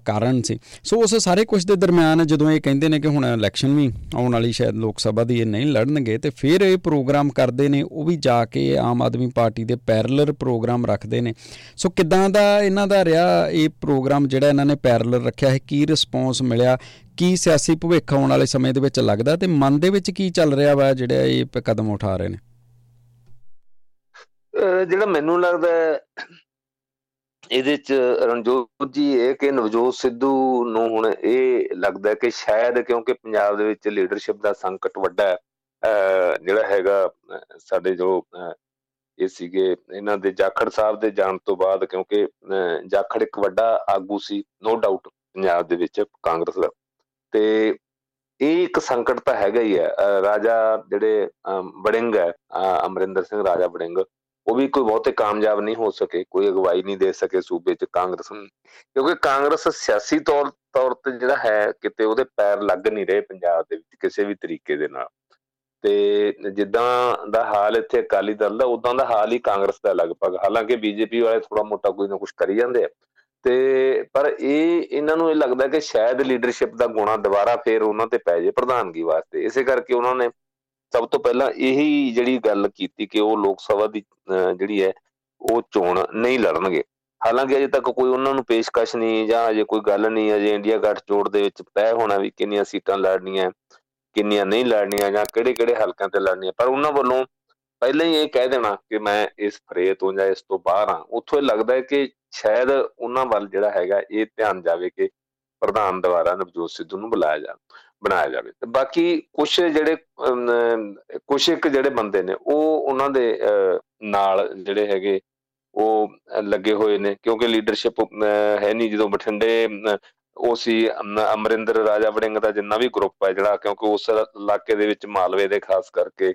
ਕਾਰਨ ਸੀ। ਸੋ ਉਸ ਸਾਰੇ ਕੁਝ ਦੇ ਦਰਮਿਆਨ ਜਦੋਂ ਇਹ ਕਹਿੰਦੇ ਨੇ ਕਿ ਹੁਣ ਇਲੈਕਸ਼ਨ ਵੀ ਆਉਣ ਵਾਲੀ ਸ਼ਾਇਦ ਲੋਕ ਸਭਾ ਦੀ ਇਹ ਨਹੀਂ ਲੜਨਗੇ, ਤੇ ਫਿਰ ਇਹ ਪ੍ਰੋਗਰਾਮ ਕਰਦੇ ਨੇ, ਉਹ ਵੀ ਜਾ ਕੇ ਆਮ ਆਦਮੀ ਪਾਰਟੀ ਦੇ ਪੈਰਲਰ ਪ੍ਰੋਗਰਾਮ ਰੱਖਦੇ ਨੇ। ਸੋ ਕਿਦਾਂ ਦਾ ਇਹਨਾਂ ਦਾ ਰਿਹਾ ਇਹ ਪ੍ਰੋਗਰਾਮ ਜਿਹੜਾ ਇਹਨਾਂ ਨੇ ਪੈਰਲਲ ਰੱਖਿਆ ਹੈ? ਕੀ ਰਿਸਪੌਂਸ ਮਿਲਿਆ? ਕੀ ਸਿਆਸੀ ਭਵਿੱਖ ਆਉਣ ਵਾਲੇ ਸਮੇਂ ਦੇ ਵਿੱਚ ਲੱਗਦਾ? ਤੇ ਮਨ ਦੇ ਵਿੱਚ ਕੀ ਚੱਲ ਰਿਹਾ ਵਾ ਜਿਹੜਾ ਇਹ ਕਦਮ ਉਠਾ ਰਹੇ ਨੇ? ਜਿਹੜਾ ਮੈਨੂੰ ਲੱਗਦਾ ਇਹਦੇ ਚ ਰਣਜੋਤ ਜੀ, ਇਹ ਕਿ ਨਵਜੋਤ ਸਿੱਧੂ ਨੂੰ ਹੁਣ ਇਹ ਲੱਗਦਾ ਕਿ ਸ਼ਾਇਦ ਕਿਉਂਕਿ ਪੰਜਾਬ ਦੇ ਵਿੱਚ ਲੀਡਰਸ਼ਿਪ ਦਾ ਸੰਕਟ ਵੱਡਾ ਹੈ ਜਿਹੜਾ ਹੈਗਾ ਸਾਡੇ ਜੋ ਇਹ ਸੀਗੇ, ਇਹਨਾਂ ਦੇ ਜਾਖੜ ਸਾਹਿਬ ਦੇ ਜਾਣ ਤੋਂ ਬਾਅਦ ਕਿਉਂਕਿ ਜਾਖੜ ਇੱਕ ਵੱਡਾ ਆਗੂ ਸੀ ਨੋ ਡਾਊਟ ਪੰਜਾਬ ਦੇ ਵਿੱਚ ਕਾਂਗਰਸ ਦਾ। ਤੇ ਇਹ ਇੱਕ ਸੰਕਟ ਤਾਂ ਹੈਗਾ ਹੀ ਹੈ ਰਾਜਾ ਜਿਹੜੇ ਬੜਿੰਗ ਹੈ ਅਮਰਿੰਦਰ ਸਿੰਘ, ਰਾਜਾ ਬੜਿੰਗ ਉਹ ਵੀ ਕੋਈ ਬਹੁਤੇ ਕਾਮਯਾਬ ਨਹੀਂ ਹੋ ਸਕੇ, ਕੋਈ ਅਗਵਾਈ ਨਹੀਂ ਦੇ ਸਕੇ ਸੂਬੇ 'ਚ ਕਾਂਗਰਸ ਨੂੰ। ਕਿਉਂਕਿ ਕਾਂਗਰਸ ਸਿਆਸੀ ਤੌਰ ਤੌਰ ਤੇ ਜਿਹੜਾ ਹੈ, ਕਿਤੇ ਉਹਦੇ ਪੈਰ ਲੱਗ ਨਹੀਂ ਰਹੇ ਪੰਜਾਬ ਦੇ ਵਿੱਚ ਕਿਸੇ ਵੀ ਤਰੀਕੇ ਦੇ ਨਾਲ। ਤੇ ਜਿੱਦਾਂ ਦਾ ਹਾਲ ਇੱਥੇ ਅਕਾਲੀ ਦਲ ਦਾ ਉਦਾਂ ਦਾ ਹਾਲ ਹੀ ਕਾਂਗਰਸ ਦਾ ਲਗਭਗ। ਹਾਲਾਂਕਿ ਬੀਜੇਪੀ ਵਾਲੇ ਥੋੜਾ ਮੋਟਾ ਕੋਈ ਨਾ ਕੁਝ ਕਰੀ ਜਾਂਦੇ ਆ। ਤੇ ਪਰ ਇਹ, ਇਹਨਾਂ ਨੂੰ ਇਹ ਲੱਗਦਾ ਕਿ ਸ਼ਾਇਦ ਲੀਡਰਸ਼ਿਪ ਦਾ ਗੁਣਾ ਦੁਬਾਰਾ ਫੇਰ ਉਹਨਾਂ ਤੇ ਪੈ ਜੇ ਪ੍ਰਧਾਨਗੀ ਵਾਸਤੇ। ਇਸੇ ਕਰਕੇ ਉਹਨਾਂ ਨੇ ਸਭ ਤੋਂ ਪਹਿਲਾਂ ਇਹੀ ਜਿਹੜੀ ਗੱਲ ਕੀਤੀ ਕਿ ਉਹ ਲੋਕ ਸਭਾ ਦੀ ਜਿਹੜੀ ਹੈ, ਉਹ ਚੋਣ ਨਹੀਂ ਲੜਨਗੇ। ਹਾਲਾਂਕਿ ਅਜੇ ਤੱਕ ਕੋਈ ਉਹਨਾਂ ਨੂੰ ਪੇਸ਼ਕਸ਼ ਨਹੀਂ, ਜਾਂ ਅਜੇ ਕੋਈ ਗੱਲ ਨਹੀਂ, ਅਜੇ ਇੰਡੀਆ ਜੋੜ ਦੇ ਵਿੱਚ ਤੈਅ ਹੋਣਾ ਵੀ ਕਿੰਨੀਆਂ ਸੀਟਾਂ ਲੜਨੀਆਂ, ਕਿੰਨੀਆਂ ਨਹੀਂ ਲੜਨੀਆਂ, ਜਾਂ ਕਿਹੜੇ-ਕਿਹੜੇ ਹਲਕਿਆਂ ਤੇ ਲੜਨੀਆਂ। ਪਰ ਉਹਨਾਂ ਵੱਲੋਂ ਪਹਿਲਾਂ ਹੀ ਇਹ ਕਹਿ ਦੇਣਾ ਕਿ ਮੈਂ ਇਸ ਫਰੇ ਤੋਂ ਜਾਂ ਇਸ ਤੋਂ ਬਾਹਰ ਆ ਉੱਥੋਂ ਇਹ ਲੱਗਦਾ ਹੈ ਕਿ ਸ਼ਾਇਦ ਉਹਨਾਂ ਵੱਲ ਜਿਹੜਾ ਹੈਗਾ, ਇਹ ਧਿਆਨ ਜਾਵੇ ਕਿ ਪ੍ਰਧਾਨ ਦੁਆਰਾ ਨਵਜੋਤ ਸਿੱਧੂ ਨੂੰ ਬੁਲਾਇਆ ਜਾ ਬਣਾਇਆ ਜਾਵੇ। ਤੇ ਬਾਕੀ ਕੁਝ ਜਿਹੜੇ ਕੁਝ ਇੱਕ ਜਿਹੜੇ ਬੰਦੇ ਨੇ, ਉਹ ਉਹਨਾਂ ਦੇ ਨਾਲ ਜਿਹੜੇ ਹੈਗੇ, ਉਹ ਲੱਗੇ ਹੋਏ ਨੇ, ਕਿਉਂਕਿ ਲੀਡਰਸ਼ਿਪ ਹੈ ਨਹੀਂ। ਜਦੋਂ ਬਠਿੰਡੇ ਉਹ ਸੀ ਅਮਰਿੰਦਰ ਰਾਜਾ ਵੜਿੰਗ ਦਾ ਜਿੰਨਾ ਵੀ ਗਰੁੱਪ ਹੈ ਜਿਹੜਾ, ਕਿਉਂਕਿ ਉਸ ਇਲਾਕੇ ਦੇ ਵਿੱਚ ਮਾਲਵੇ ਦੇ ਖਾਸ ਕਰਕੇ,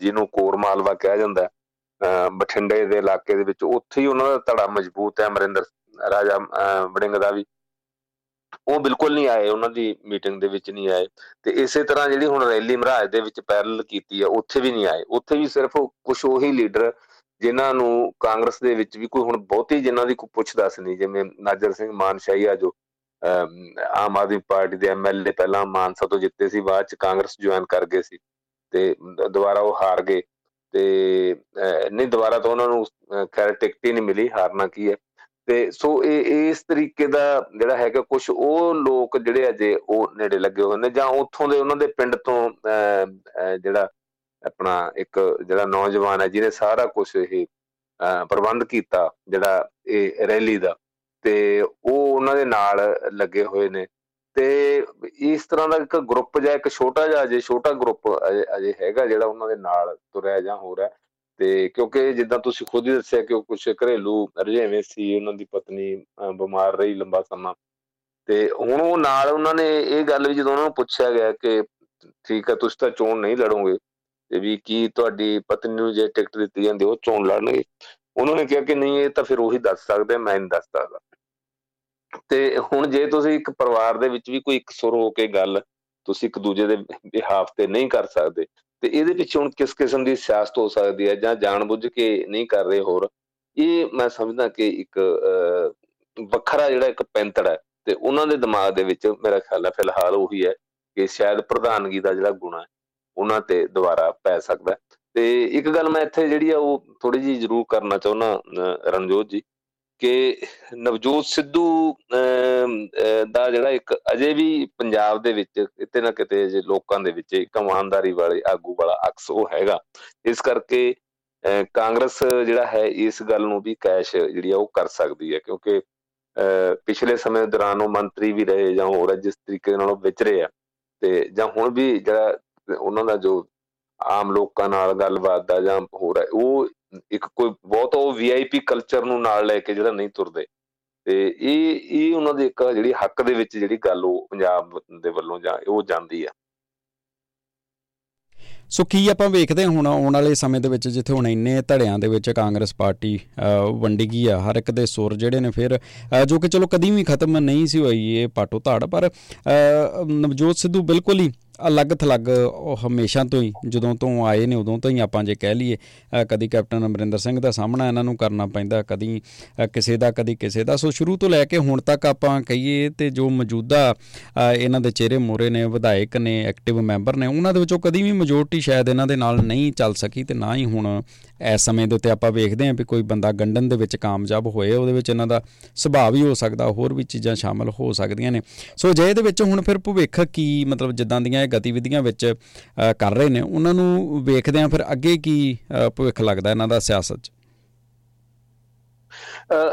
ਜਿਹਨੂੰ ਕੋਰ ਮਾਲਵਾ ਕਿਹਾ ਜਾਂਦਾ ਬਠਿੰਡੇ ਦੇ ਇਲਾਕੇ ਦੇ ਵਿੱਚ, ਉੱਥੇ ਹੀ ਉਹਨਾਂ ਦਾ ਧੜਾ ਮਜ਼ਬੂਤ ਹੈ, ਅਮਰਿੰਦਰ ਰਾਜਾ ਵੜਿੰਗ ਦਾ ਵੀ। ਉਹ ਬਿਲਕੁਲ ਨਹੀਂ ਆਏ, ਉਹਨਾਂ ਦੀ ਮੀਟਿੰਗ ਦੇ ਵਿੱਚ ਨਹੀਂ ਆਏ ਤੇ ਇਸੇ ਤਰ੍ਹਾਂ ਜਿਹੜੀ ਹੁਣ ਰੈਲੀ ਮਹਾਰਾਜ ਦੇ ਵਿੱਚ ਪੈਰਲ ਕੀਤੀ ਹੈ ਉੱਥੇ ਵੀ ਨਹੀਂ ਆਏ। ਉੱਥੇ ਵੀ ਸਿਰਫ ਕੁਝ ਉਹੀ ਲੀਡਰ ਜਿਨ੍ਹਾਂ ਨੂੰ ਕਾਂਗਰਸ ਦੇ ਵਿੱਚ ਵੀ ਕੋਈ ਹੁਣ ਬਹੁਤੀ ਜਿਨ੍ਹਾਂ ਦੀ ਕੋਈ ਪੁੱਛ ਦੱਸ ਨਹੀਂ, ਜਿਵੇਂ ਨਾਜਰ ਸਿੰਘ ਮਾਨਸ਼ਾਹੀ ਆ ਜੋ ਆਮ ਆਦਮੀ ਪਾਰਟੀ ਦੇ ਐਮਐਲਏ ਪਹਿਲਾਂ ਮਾਨਸਾ ਤੋਂ ਜਿੱਤੇ ਸੀ, ਬਾਅਦ ਚ ਕਾਂਗਰਸ ਜੁਆਇਨ ਕਰ ਗਏ ਸੀ ਤੇ ਦੁਬਾਰਾ ਉਹ ਹਾਰ ਗਏ ਤੇ ਨਹੀਂ ਦੁਬਾਰਾ ਤਾਂ ਉਹਨਾਂ ਨੂੰ ਖੈਰ ਟਿਕਟ ਹੀ ਨਹੀਂ ਮਿਲੀ, ਹਾਰਨਾ ਕੀ ਹੈ? ਤੇ ਸੋ ਇਹ ਇਸ ਤਰੀਕੇ ਦਾ ਜਿਹੜਾ ਹੈਗਾ ਕੁਝ ਉਹ ਲੋਕ ਜਿਹੜੇ ਅਜੇ ਉਹ ਨੇੜੇ ਲੱਗੇ ਹੋਏ ਨੇ ਜਾਂ ਉੱਥੋਂ ਦੇ ਉਹਨਾਂ ਦੇ ਪਿੰਡ ਤੋਂ ਜਿਹੜਾ ਆਪਣਾ ਇੱਕ ਜਿਹੜਾ ਨੌਜਵਾਨ ਹੈ ਜਿਹਨੇ ਸਾਰਾ ਕੁਝ ਇਹ ਪ੍ਰਬੰਧ ਕੀਤਾ ਜਿਹੜਾ ਇਹ ਰੈਲੀ ਦਾ ਤੇ ਉਹ ਉਹਨਾਂ ਦੇ ਨਾਲ ਲੱਗੇ ਹੋਏ ਨੇ ਤੇ ਇਸ ਤਰ੍ਹਾਂ ਦਾ ਇੱਕ ਗਰੁੱਪ ਜਾਂ ਇੱਕ ਛੋਟਾ ਜਿਹਾ ਜੇ ਛੋਟਾ ਗਰੁੱਪ ਅਜੇ ਹੈਗਾ ਜਿਹੜਾ ਉਹਨਾਂ ਦੇ ਨਾਲ ਤੁਰਿਆ ਜਾਂ ਹੋ ਰਿਹਾ। ਤੇ ਕਿਉਂਕਿ ਜਿੱਦਾਂ ਤੁਸੀਂ ਖੁਦ ਹੀ ਦੱਸਿਆ ਕਿ ਉਹ ਕੁਝ ਘਰੇਲੂ ਰਜੇਵੇਂ ਸੀ, ਉਹਨਾਂ ਦੀ ਪਤਨੀ ਬਿਮਾਰ ਰਹੀ ਲੰਬਾ ਸਮਾਂ। ਤੇ ਹੁਣ ਉਹ ਨਾਲ ਉਹਨਾਂ ਨੇ ਇਹ ਗੱਲ ਵੀ ਜਦੋਂ ਉਹਨਾਂ ਨੂੰ ਪੁੱਛਿਆ ਗਿਆ ਕਿ ਠੀਕ ਹੈ, ਤੁਸੀਂ ਤਾਂ ਚੋਣ ਨਹੀਂ ਲੜੋਗੇ, ਤੇ ਵੀ ਕੀ ਤੁਹਾਡੀ ਪਤਨੀ ਨੂੰ ਜੇ ਟਿਕਟ ਦਿੱਤੀ ਜਾਂਦੀ, ਉਹ ਚੋਣ ਲੜਨਗੇ? ਉਹਨਾਂ ਨੇ ਕਿਹਾ ਕਿ ਨਹੀਂ, ਇਹ ਤਾਂ ਫਿਰ ਉਹੀ ਦੱਸ ਸਕਦੇ ਮੈਂ ਨਹੀਂ ਦੱਸ ਸਕਦਾ। ਤੇ ਹੁਣ ਜੇ ਤੁਸੀਂ ਇੱਕ ਪਰਿਵਾਰ ਦੇ ਵਿੱਚ ਵੀ ਕੋਈ ਇੱਕ ਸੁਰ ਹੋ ਕੇ ਗੱਲ ਤੁਸੀਂ ਇੱਕ ਦੂਜੇ ਦੇ ਬਿਹਾਫ ਤੇ ਨਹੀਂ ਕਰ ਸਕਦੇ ਤੇ ਇਹਦੇ ਵਿੱਚ ਹੁਣ ਕਿਸ ਕਿਸਮ ਦੀ ਸਿਆਸਤ ਹੋ ਸਕਦੀ ਹੈ ਜਾਂ ਜਾਣਬੁੱਝ ਕੇ ਨਹੀਂ ਕਰ ਰਹੇ ਹੋਰ? ਇਹ ਮੈਂ ਸਮਝਦਾ ਕਿ ਇੱਕ ਵੱਖਰਾ ਜਿਹੜਾ ਇੱਕ ਪੈਂਤੜ ਹੈ ਤੇ ਉਹਨਾਂ ਦੇ ਦਿਮਾਗ ਦੇ ਵਿੱਚ ਮੇਰਾ ਖਿਆਲ ਹੈ ਫਿਲਹਾਲ ਉਹੀ ਹੈ ਕਿ ਸ਼ਾਇਦ ਪ੍ਰਧਾਨਗੀ ਦਾ ਜਿਹੜਾ ਗੁਣਾ ਹੈ ਉਹਨਾਂ ਤੇ ਦੁਬਾਰਾ ਪੈ ਸਕਦਾ ਤੇ ਇੱਕ ਗੱਲ ਮੈਂ ਇੱਥੇ ਜਿਹੜੀ ਆ ਉਹ ਥੋੜੀ ਜੀ ਜ਼ਰੂਰ ਕਰਨਾ ਚਾਹੁੰਦਾ ਰਣਜੋਤ ਜੀ ਕਿ ਨਵਜੋਤ ਸਿੱਧੂ ਦਾ ਜਿਹੜਾ ਇੱਕ ਅਜੇ ਵੀ ਪੰਜਾਬ ਦੇ ਵਿੱਚ ਕਿਤੇ ਨਾ ਕਿਤੇ ਜੇ ਲੋਕਾਂ ਦੇ ਵਿੱਚ ਇੱਕ ਇਮਾਨਦਾਰੀ ਵਾਲੇ ਆਗੂ ਵਾਲਾ ਅਕਸ ਉਹ ਹੈਗਾ। ਇਸ ਕਰਕੇ ਕਾਂਗਰਸ ਜਿਹੜਾ ਹੈ ਇਸ ਗੱਲ ਨੂੰ ਵੀ ਕੈਸ਼ ਜਿਹੜੀ ਆ ਉਹ ਕਰ ਸਕਦੀ ਹੈ ਕਿਉਂਕਿ ਪਿਛਲੇ ਸਮੇਂ ਦੌਰਾਨ ਉਹ ਮੰਤਰੀ ਵੀ ਰਹੇ ਜਾਂ ਹੋਰ ਜਿਸ ਤਰੀਕੇ ਨਾਲ ਉਹ ਵਿਚਰੇ ਆ। ਤੇ ਜਾਂ ਹੁਣ ਵੀ ਜਿਹੜਾ ਉਹਨਾਂ ਦਾ ਜੋ ਆਮ ਲੋਕਾਂ ਨਾਲ ਗੱਲਬਾਤ ਦਾ ਜਾਂ ਹੋਰ ਹੈ ਉਹ ਇੱਕ ਕੋਈ ਬਹੁਤ ਉਹ ਵੀਆਈਪੀ ਕਲਚਰ ਨੂੰ ਨਾਲ ਲੈ ਕੇ ਜਿਹੜਾ ਨਹੀਂ ਤੁਰਦੇ। ਤੇ ਇਹ ਇਹ ਉਹਨਾਂ ਦੇ ਇੱਕ ਜਿਹੜੀ ਹੱਕ ਦੇ ਵਿੱਚ ਜਿਹੜੀ ਗੱਲ ਉਹ ਪੰਜਾਬ ਦੇ ਵੱਲੋਂ ਜਾਂ ਉਹ ਜਾਂਦੀ ਆ। ਸੋ ਕੀ ਆਪਾਂ ਵੇਖਦੇ ਹੁਣ ਆਉਣ ਵਾਲੇ ਸਮੇਂ ਦੇ ਵਿੱਚ ਜਿੱਥੇ ਹੁਣ ਇੰਨੇ ਧੜਿਆਂ ਦੇ ਵਿੱਚ ਕਾਂਗਰਸ ਪਾਰਟੀ ਵੰਡੀ ਗਈ ਆ, ਹਰ ਇੱਕ ਦੇ ਸੁਰ ਜਿਹੜੇ ਨੇ ਫਿਰ ਜੋ ਕਿ ਚਲੋ ਕਦੀ ਵੀ ਖਤਮ ਨਹੀਂ ਸੀ ਹੋਈ, ਇਹ ਪਾਟੋ ਧਾੜ, ਪਰ ਨਵਜੋਤ ਸਿੱਧੂ ਬਿਲਕੁਲ ਹੀ ਅਲੱਗ ਥਲੱਗ ਉਹ ਹਮੇਸ਼ਾ ਤੋਂ ਹੀ, ਜਦੋਂ ਤੋਂ ਆਏ ਨੇ, ਉਦੋਂ ਤੋਂ ਹੀ ਆਪਾਂ ਜੇ ਕਹਿ ਲਈਏ ਕਦੀ ਕੈਪਟਨ ਅਮਰਿੰਦਰ ਸਿੰਘ ਦਾ ਸਾਹਮਣਾ ਇਹਨਾਂ ਨੂੰ ਕਰਨਾ ਪੈਂਦਾ, ਕਦੀ ਕਿਸੇ ਦਾ, ਕਦੀ ਕਿਸੇ ਦਾ। ਸੋ ਸ਼ੁਰੂ ਤੋਂ ਲੈ ਕੇ ਹੁਣ ਤੱਕ ਆਪਾਂ ਕਹੀਏ ਤੇ ਜੋ ਮੌਜੂਦਾ ਇਹਨਾਂ ਦੇ ਚਿਹਰੇ ਮੋਰੇ ਨੇ, ਵਿਧਾਇਕ ਨੇ, ਐਕਟਿਵ ਮੈਂਬਰ ਨੇ, ਉਹਨਾਂ ਦੇ ਵਿੱਚੋਂ ਕਦੀ ਵੀ ਮੈਜੋਰਟੀ ਸ਼ਾਇਦ ਇਹਨਾਂ ਦੇ ਨਾਲ ਨਹੀਂ ਚੱਲ ਸਕੀ ਤੇ ਨਾ ਹੀ ਹੁਣ ਇਸ ਸਮੇਂ ਦੇ ਉੱਤੇ ਆਪਾਂ ਵੇਖਦੇ ਹਾਂ ਵੀ ਕੋਈ ਬੰਦਾ ਗੰਡਨ ਦੇ ਵਿੱਚ ਕਾਮਯਾਬ ਹੋਏ, ਉਹਦੇ ਵਿੱਚ ਇਹਨਾਂ ਦਾ ਸੁਭਾਅ ਵੀ ਹੋ ਸਕਦਾ, ਹੋਰ ਵੀ ਚੀਜ਼ਾਂ ਸ਼ਾਮਲ ਹੋ ਸਕਦੀਆਂ ਨੇ। ਸੋ ਜੇ ਇਹਦੇ ਵਿੱਚ ਹੁਣ ਫਿਰ ਭਵਿੱਖ ਕੀ, ਮਤਲਬ ਜਿੱਦਾਂ ਦੀਆਂ ਇਹ ਗਤੀਵਿਧੀਆਂ ਵਿੱਚ ਕਰ ਰਹੇ ਨੇ, ਉਹਨਾਂ ਨੂੰ ਵੇਖਦੇ ਆਂ ਫਿਰ ਅੱਗੇ ਕੀ ਭਵਿੱਖ ਲੱਗਦਾ ਇਹਨਾਂ ਦਾ ਸਿਆਸਤ 'ਚ।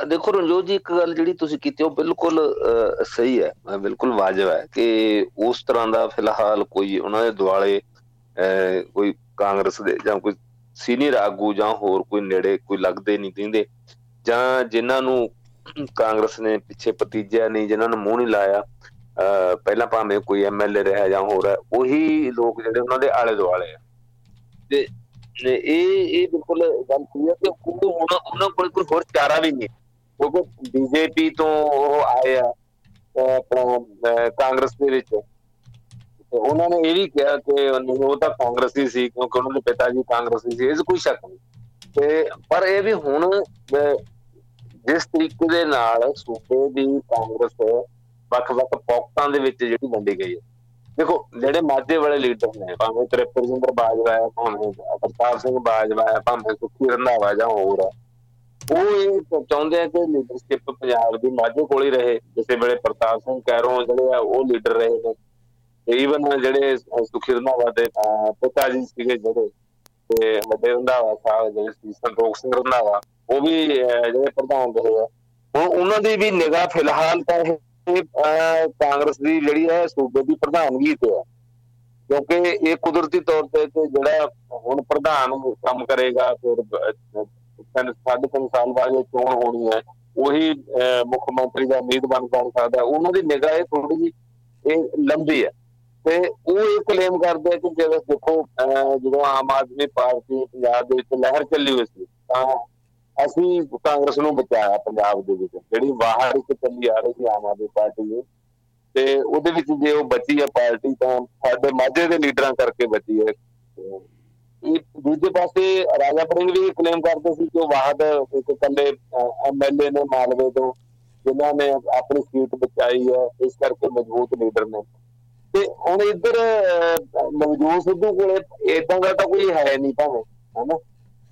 ਦੇਖੋ ਰਣਜੋਤ ਜੀ, ਇੱਕ ਗੱਲ ਜਿਹੜੀ ਤੁਸੀਂ ਕੀਤੀ, ਉਹ ਬਿਲਕੁਲ ਸਹੀ ਹੈ ਬਿਲਕੁਲ ਵਾਜਬ ਹੈ ਕਿ ਉਸ ਤਰ੍ਹਾਂ ਦਾ ਫਿਲਹਾਲ ਕੋਈ ਉਹਨਾਂ ਦੇ ਦੁਆਲੇ ਕੋਈ ਕਾਂਗਰਸ ਦੇ ਜਾਂ ਕੋਈ ਸੀਨੀਅਰ ਆਗੂ ਜਾਂ ਹੋਰ ਕੋਈ ਨੇੜੇ ਕੋਈ ਲੱਗਦੇ ਨਹੀਂ ਦਿੰਦੇ, ਜਾਂ ਜਿਨ੍ਹਾਂ ਨੂੰ ਕਾਂਗਰਸ ਨੇ ਪਿੱਛੇ ਪਤੀਜਿਆ ਨਹੀਂ, ਜਿਨ੍ਹਾਂ ਨੂੰ ਮੂੰਹ ਨਹੀਂ ਲਾਇਆ ਪਹਿਲਾਂ ਭਾਵੇਂ ਕੋਈ ਐਮਐਲਏ ਰਿਹਾ ਜਾਂ ਹੋਰ ਹੈ, ਉਹੀ ਲੋਕ ਜਿਹੜੇ ਉਹਨਾਂ ਦੇ ਆਲੇ ਦੁਆਲੇ ਆ। ਤੇ ਇਹ ਇਹ ਬਿਲਕੁਲ ਗੱਲ ਕਲੀਅਰ ਕਿ ਹੁਣ ਉਹਨਾਂ ਕੋਲ ਕੋਈ ਹੋਰ ਚਾਰਾ ਵੀ ਨਹੀਂ। ਕਿਉਂਕਿ ਬੀਜੇਪੀ ਤੋਂ ਉਹ ਆਏ ਆ ਆਪਣਾ ਕਾਂਗਰਸ ਦੇ ਵਿੱਚ। ਉਹਨਾਂ ਨੇ ਇਹ ਵੀ ਕਿਹਾ ਕਿ ਉਹ ਤਾਂ ਕਾਂਗਰਸੀ ਸੀ, ਕਿਉਂਕਿ ਉਹਨਾਂ ਦੇ ਪਿਤਾ ਜੀ ਕਾਂਗਰਸੀ ਸੀ, ਇਸ ਕੋਈ ਸ਼ੱਕ ਨਹੀਂ। ਤੇ, ਪਰ ਇਹ ਵੀ ਹੁਣ ਜਿਸ ਤਰੀਕੇ ਦੇ ਨਾਲ ਸੂਬੇ ਦੀ ਕਾਂਗਰਸ ਵੱਖ-ਵੱਖ ਪੌਕਟਾਂ ਦੇ ਵਿੱਚ ਜਿਹੜੀ ਵੰਡੀ ਗਈ ਹੈ। ਦੇਖੋ, ਜਿਹੜੇ ਮਾਝੇ ਵਾਲੇ ਲੀਡਰ ਨੇ, ਭਾਵੇਂ ਤ੍ਰਿਪਤ ਜਿੰਦਰ ਬਾਜਵਾ ਹੈ, ਭਾਵੇਂ ਪ੍ਰਤਾਪ ਸਿੰਘ ਬਾਜਵਾ ਹੈ, ਭਾਵੇਂ ਸੁਖੀ ਰੰਧਾਵਾ ਜਾਂ ਹੋਰ ਹੈ, ਉਹ ਇਹ ਚਾਹੁੰਦੇ ਆ ਕਿ ਲੀਡਰਸ਼ਿਪ ਪੰਜਾਬ ਦੀ ਮਾਝੇ ਕੋਲ ਹੀ ਰਹੇ। ਜਿਸੇ ਵੇਲੇ ਪ੍ਰਤਾਪ ਸਿੰਘ ਕੈਰੋਂ ਜਿਹੜੇ ਆ, ਉਹ ਲੀਡਰ ਰਹੇ ਨੇ। ਈਵਨ ਜਿਹੜੇ ਸੁਖੀ ਰੰਧਾਵਾ ਦੇ ਪਿਤਾ ਜੀ ਸੀਗੇ ਜਿਹੜੇ, ਤੇ ਵੱਡੇ ਰੰਧਾਵਾ ਸਾਹਿਬ ਜਿਹੜੇ ਸੀ, ਸੰਤੋਖ ਸਿੰਘ ਰੰਧਾਵਾ, ਉਹ ਵੀ ਜਿਹੜੇ ਪ੍ਰਧਾਨ ਰਹੇ ਆ। ਹੁਣ ਉਹਨਾਂ ਦੀ ਵੀ ਨਿਗਾਹ ਫਿਲਹਾਲ ਤਾਂ ਇਹ ਕਾਂਗਰਸ ਦੀ ਜਿਹੜੀ ਹੈ ਸੂਬੇ ਦੀ ਪ੍ਰਧਾਨਗੀ ਤੇ ਹੈ। ਕਿਉਂਕਿ ਇਹ ਕੁਦਰਤੀ ਤੌਰ ਤੇ ਜਿਹੜਾ ਹੁਣ ਪ੍ਰਧਾਨ ਕੰਮ ਕਰੇਗਾ, ਫਿਰ ਸਾਢੇ ਤਿੰਨ ਸਾਲ ਬਾਅਦ ਇਹ ਚੋਣ ਹੋਣੀ ਹੈ, ਉਹੀ ਮੁੱਖ ਮੰਤਰੀ ਦਾ ਉਮੀਦਵਾਰ ਬਣ ਸਕਦਾ। ਉਹਨਾਂ ਦੀ ਨਿਗਾਹ ਇਹ ਥੋੜੀ ਜਿਹੀ, ਇਹ ਲੰਬੀ ਹੈ। ਤੇ ਉਹ ਇਹ ਕਲੇਮ ਕਰਦੇ ਕਿ ਜਦੋਂ ਦੇਖੋ ਜਦੋਂ ਆਮ ਆਦਮੀ ਪਾਰਟੀ ਪੰਜਾਬ ਦੇ ਵਿੱਚ ਲਹਿਰ ਚੱਲੀ ਹੋਈ ਸੀ, ਤਾਂ ਅਸੀਂ ਕਾਂਗਰਸ ਨੂੰ ਬਚਾਇਆ ਪੰਜਾਬ ਦੇ ਵਿੱਚ। ਜਿਹੜੀ ਬਾਹਰ ਇੱਕ ਚੱਲੀ ਆ ਰਹੀ ਸੀ, ਆਮ ਆਦਮੀ ਪਾਰਟੀ ਨੂੰ ਤੇ ਉਹਦੇ ਵਿੱਚ ਜੇ ਉਹ ਬਚੀ ਹੈ ਪਾਰਟੀ, ਤਾਂ ਸਾਡੇ ਮਾਝੇ ਦੇ ਲੀਡਰਾਂ ਕਰਕੇ ਬਚੀ ਹੈ। ਇਹ ਦੂਜੇ ਪਾਸੇ ਰਾਜਾ ਪਰਿੰਗ ਵੀ ਕਲੇਮ ਕਰਦੇ ਸੀ ਕਿ ਉਹ ਵਾਹਦ ਇੱਕ ਕੱਲੇ ਐਮਐਲਏ ਨੇ ਮਾਲਵੇ ਤੋਂ, ਜਿਨ੍ਹਾਂ ਨੇ ਆਪਣੀ ਸੀਟ ਬਚਾਈ ਹੈ। ਇਸ ਕਰਕੇ ਮਜ਼ਬੂਤ ਲੀਡਰ ਨੇ। ਤੇ ਹੁਣ ਇੱਧਰ ਨਵਜੋਤ ਸਿੱਧੂ ਕੋਲੇ ਇਦਾਂ ਦਾ ਤਾਂ ਕੋਈ ਹੈ ਨਹੀਂ ਭਾਵੇਂ, ਹੈਨਾ?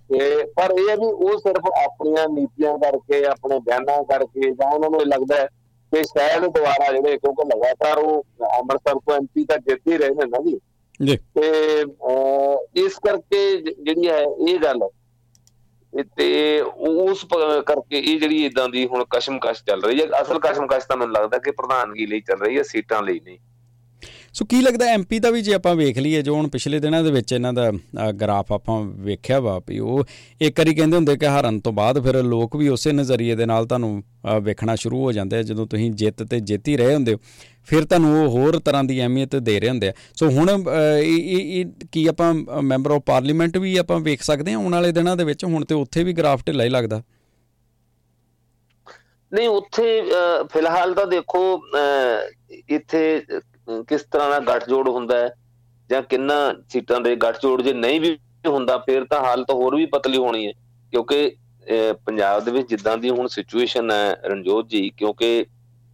ਤੇ ਪਰ ਇਹ ਹੈ ਵੀ ਉਹ ਸਿਰਫ ਆਪਣੀਆਂ ਨੀਤੀਆਂ ਕਰਕੇ ਆਪਣੇ ਬਿਆਨਾਂ ਕਰਕੇ ਜਾਂ ਉਹਨਾਂ ਨੂੰ ਲੱਗਦਾ ਹੈ ਕਿ ਸ਼ਾਇਦ ਦੁਬਾਰਾ ਜਿਹੜੇ ਕਿਉਂਕਿ ਲਗਾਤਾਰ ਉਹ ਅੰਮ੍ਰਿਤਸਰ ਤੋਂ ਐਮਪੀ ਤਾਂ ਜਿੱਤ ਹੀ ਰਹੇ ਨੇ ਨਾ ਜੀ। ਜੀ। ਤੇ ਇਸ ਕਰਕੇ ਜਿਹੜੀ ਹੈ ਇਹ ਗੱਲ ਤੇ ਉਸ ਕਰਕੇ ਇਹ ਜਿਹੜੀ ਇਦਾਂ ਦੀ ਹੁਣ ਕਸ਼ਮਕਸ਼ ਚੱਲ ਰਹੀ ਹੈ ਅਸਲ ਕਸ਼ਮਕਸ਼ ਤਾਂ ਮੈਨੂੰ ਲੱਗਦਾ ਕਿ ਪ੍ਰਧਾਨਗੀ ਲਈ ਚੱਲ ਰਹੀ ਹੈ ਸੀਟਾਂ ਲਈ ਨਹੀਂ। ਸੋ ਕੀ ਲੱਗਦਾ ਐਮਪੀ ਦਾ ਵੀ ਜੇ ਆਪਾਂ ਵੇਖ ਲਈਏ, ਜੋ ਹੁਣ ਪਿਛਲੇ ਦਿਨਾਂ ਦੇ ਵਿੱਚ ਇਹਨਾਂ ਦਾ ਗ੍ਰਾਫ ਆਪਾਂ ਵੇਖਿਆ ਵਾ ਵੀ ਉਹ ਇੱਕ ਵਾਰੀ ਕਹਿੰਦੇ ਹੁੰਦੇ ਕਿ ਹਾਰਨ ਤੋਂ ਬਾਅਦ ਫਿਰ ਲੋਕ ਵੀ ਉਸੇ ਨਜ਼ਰੀਏ ਦੇ ਨਾਲ ਤੁਹਾਨੂੰ ਵੇਖਣਾ ਸ਼ੁਰੂ ਹੋ ਜਾਂਦੇ ਆ, ਜਦੋਂ ਤੁਸੀਂ ਜਿੱਤ ਤੇ ਜਿੱਤ ਹੀ ਰਹੇ ਹੁੰਦੇ ਹੋ, ਫਿਰ ਤੁਹਾਨੂੰ ਉਹ ਹੋਰ ਤਰ੍ਹਾਂ ਦੀ ਅਹਿਮੀਅਤ ਦੇ ਰਹੇ ਹੁੰਦੇ ਆ। ਸੋ ਹੁਣ ਇਹ ਕੀ ਆਪਾਂ ਮੈਂਬਰ ਆਫ ਪਾਰਲੀਮੈਂਟ ਵੀ ਆਪਾਂ ਵੇਖ ਸਕਦੇ ਹਾਂ, ਆਉਣ ਵਾਲੇ ਦਿਨਾਂ ਦੇ ਵਿੱਚ ਹੁਣ ਤੇ ਉੱਥੇ ਵੀ ਗ੍ਰਾਫ ਢਿੱਲਾ ਹੀ ਲੱਗਦਾ? ਨਹੀਂ, ਉੱਥੇ ਫਿਲਹਾਲ ਤਾਂ ਦੇਖੋ ਇੱਥੇ ਕਿਸ ਤਰ੍ਹਾਂ ਦਾ ਗੱਠਜੋੜ ਹੁੰਦਾ ਹੈ ਜਾਂ ਕਿੰਨਾ ਸੀਟਾਂ ਦੇ ਗੱਠਜੋੜ ਜੇ ਨਹੀਂ ਵੀ ਹੁੰਦਾ, ਫਿਰ ਤਾਂ ਹਾਲਤ ਹੋਰ ਵੀ ਪਤਲੀ ਹੋਣੀ ਹੈ। ਕਿਉਂਕਿ ਪੰਜਾਬ ਦੇ ਵਿੱਚ ਜਿੱਦਾਂ ਦੀ ਹੁਣ ਸਿਚੁਏਸ਼ਨ ਹੈ ਰਣਜੋਤ ਜੀ, ਕਿਉਂਕਿ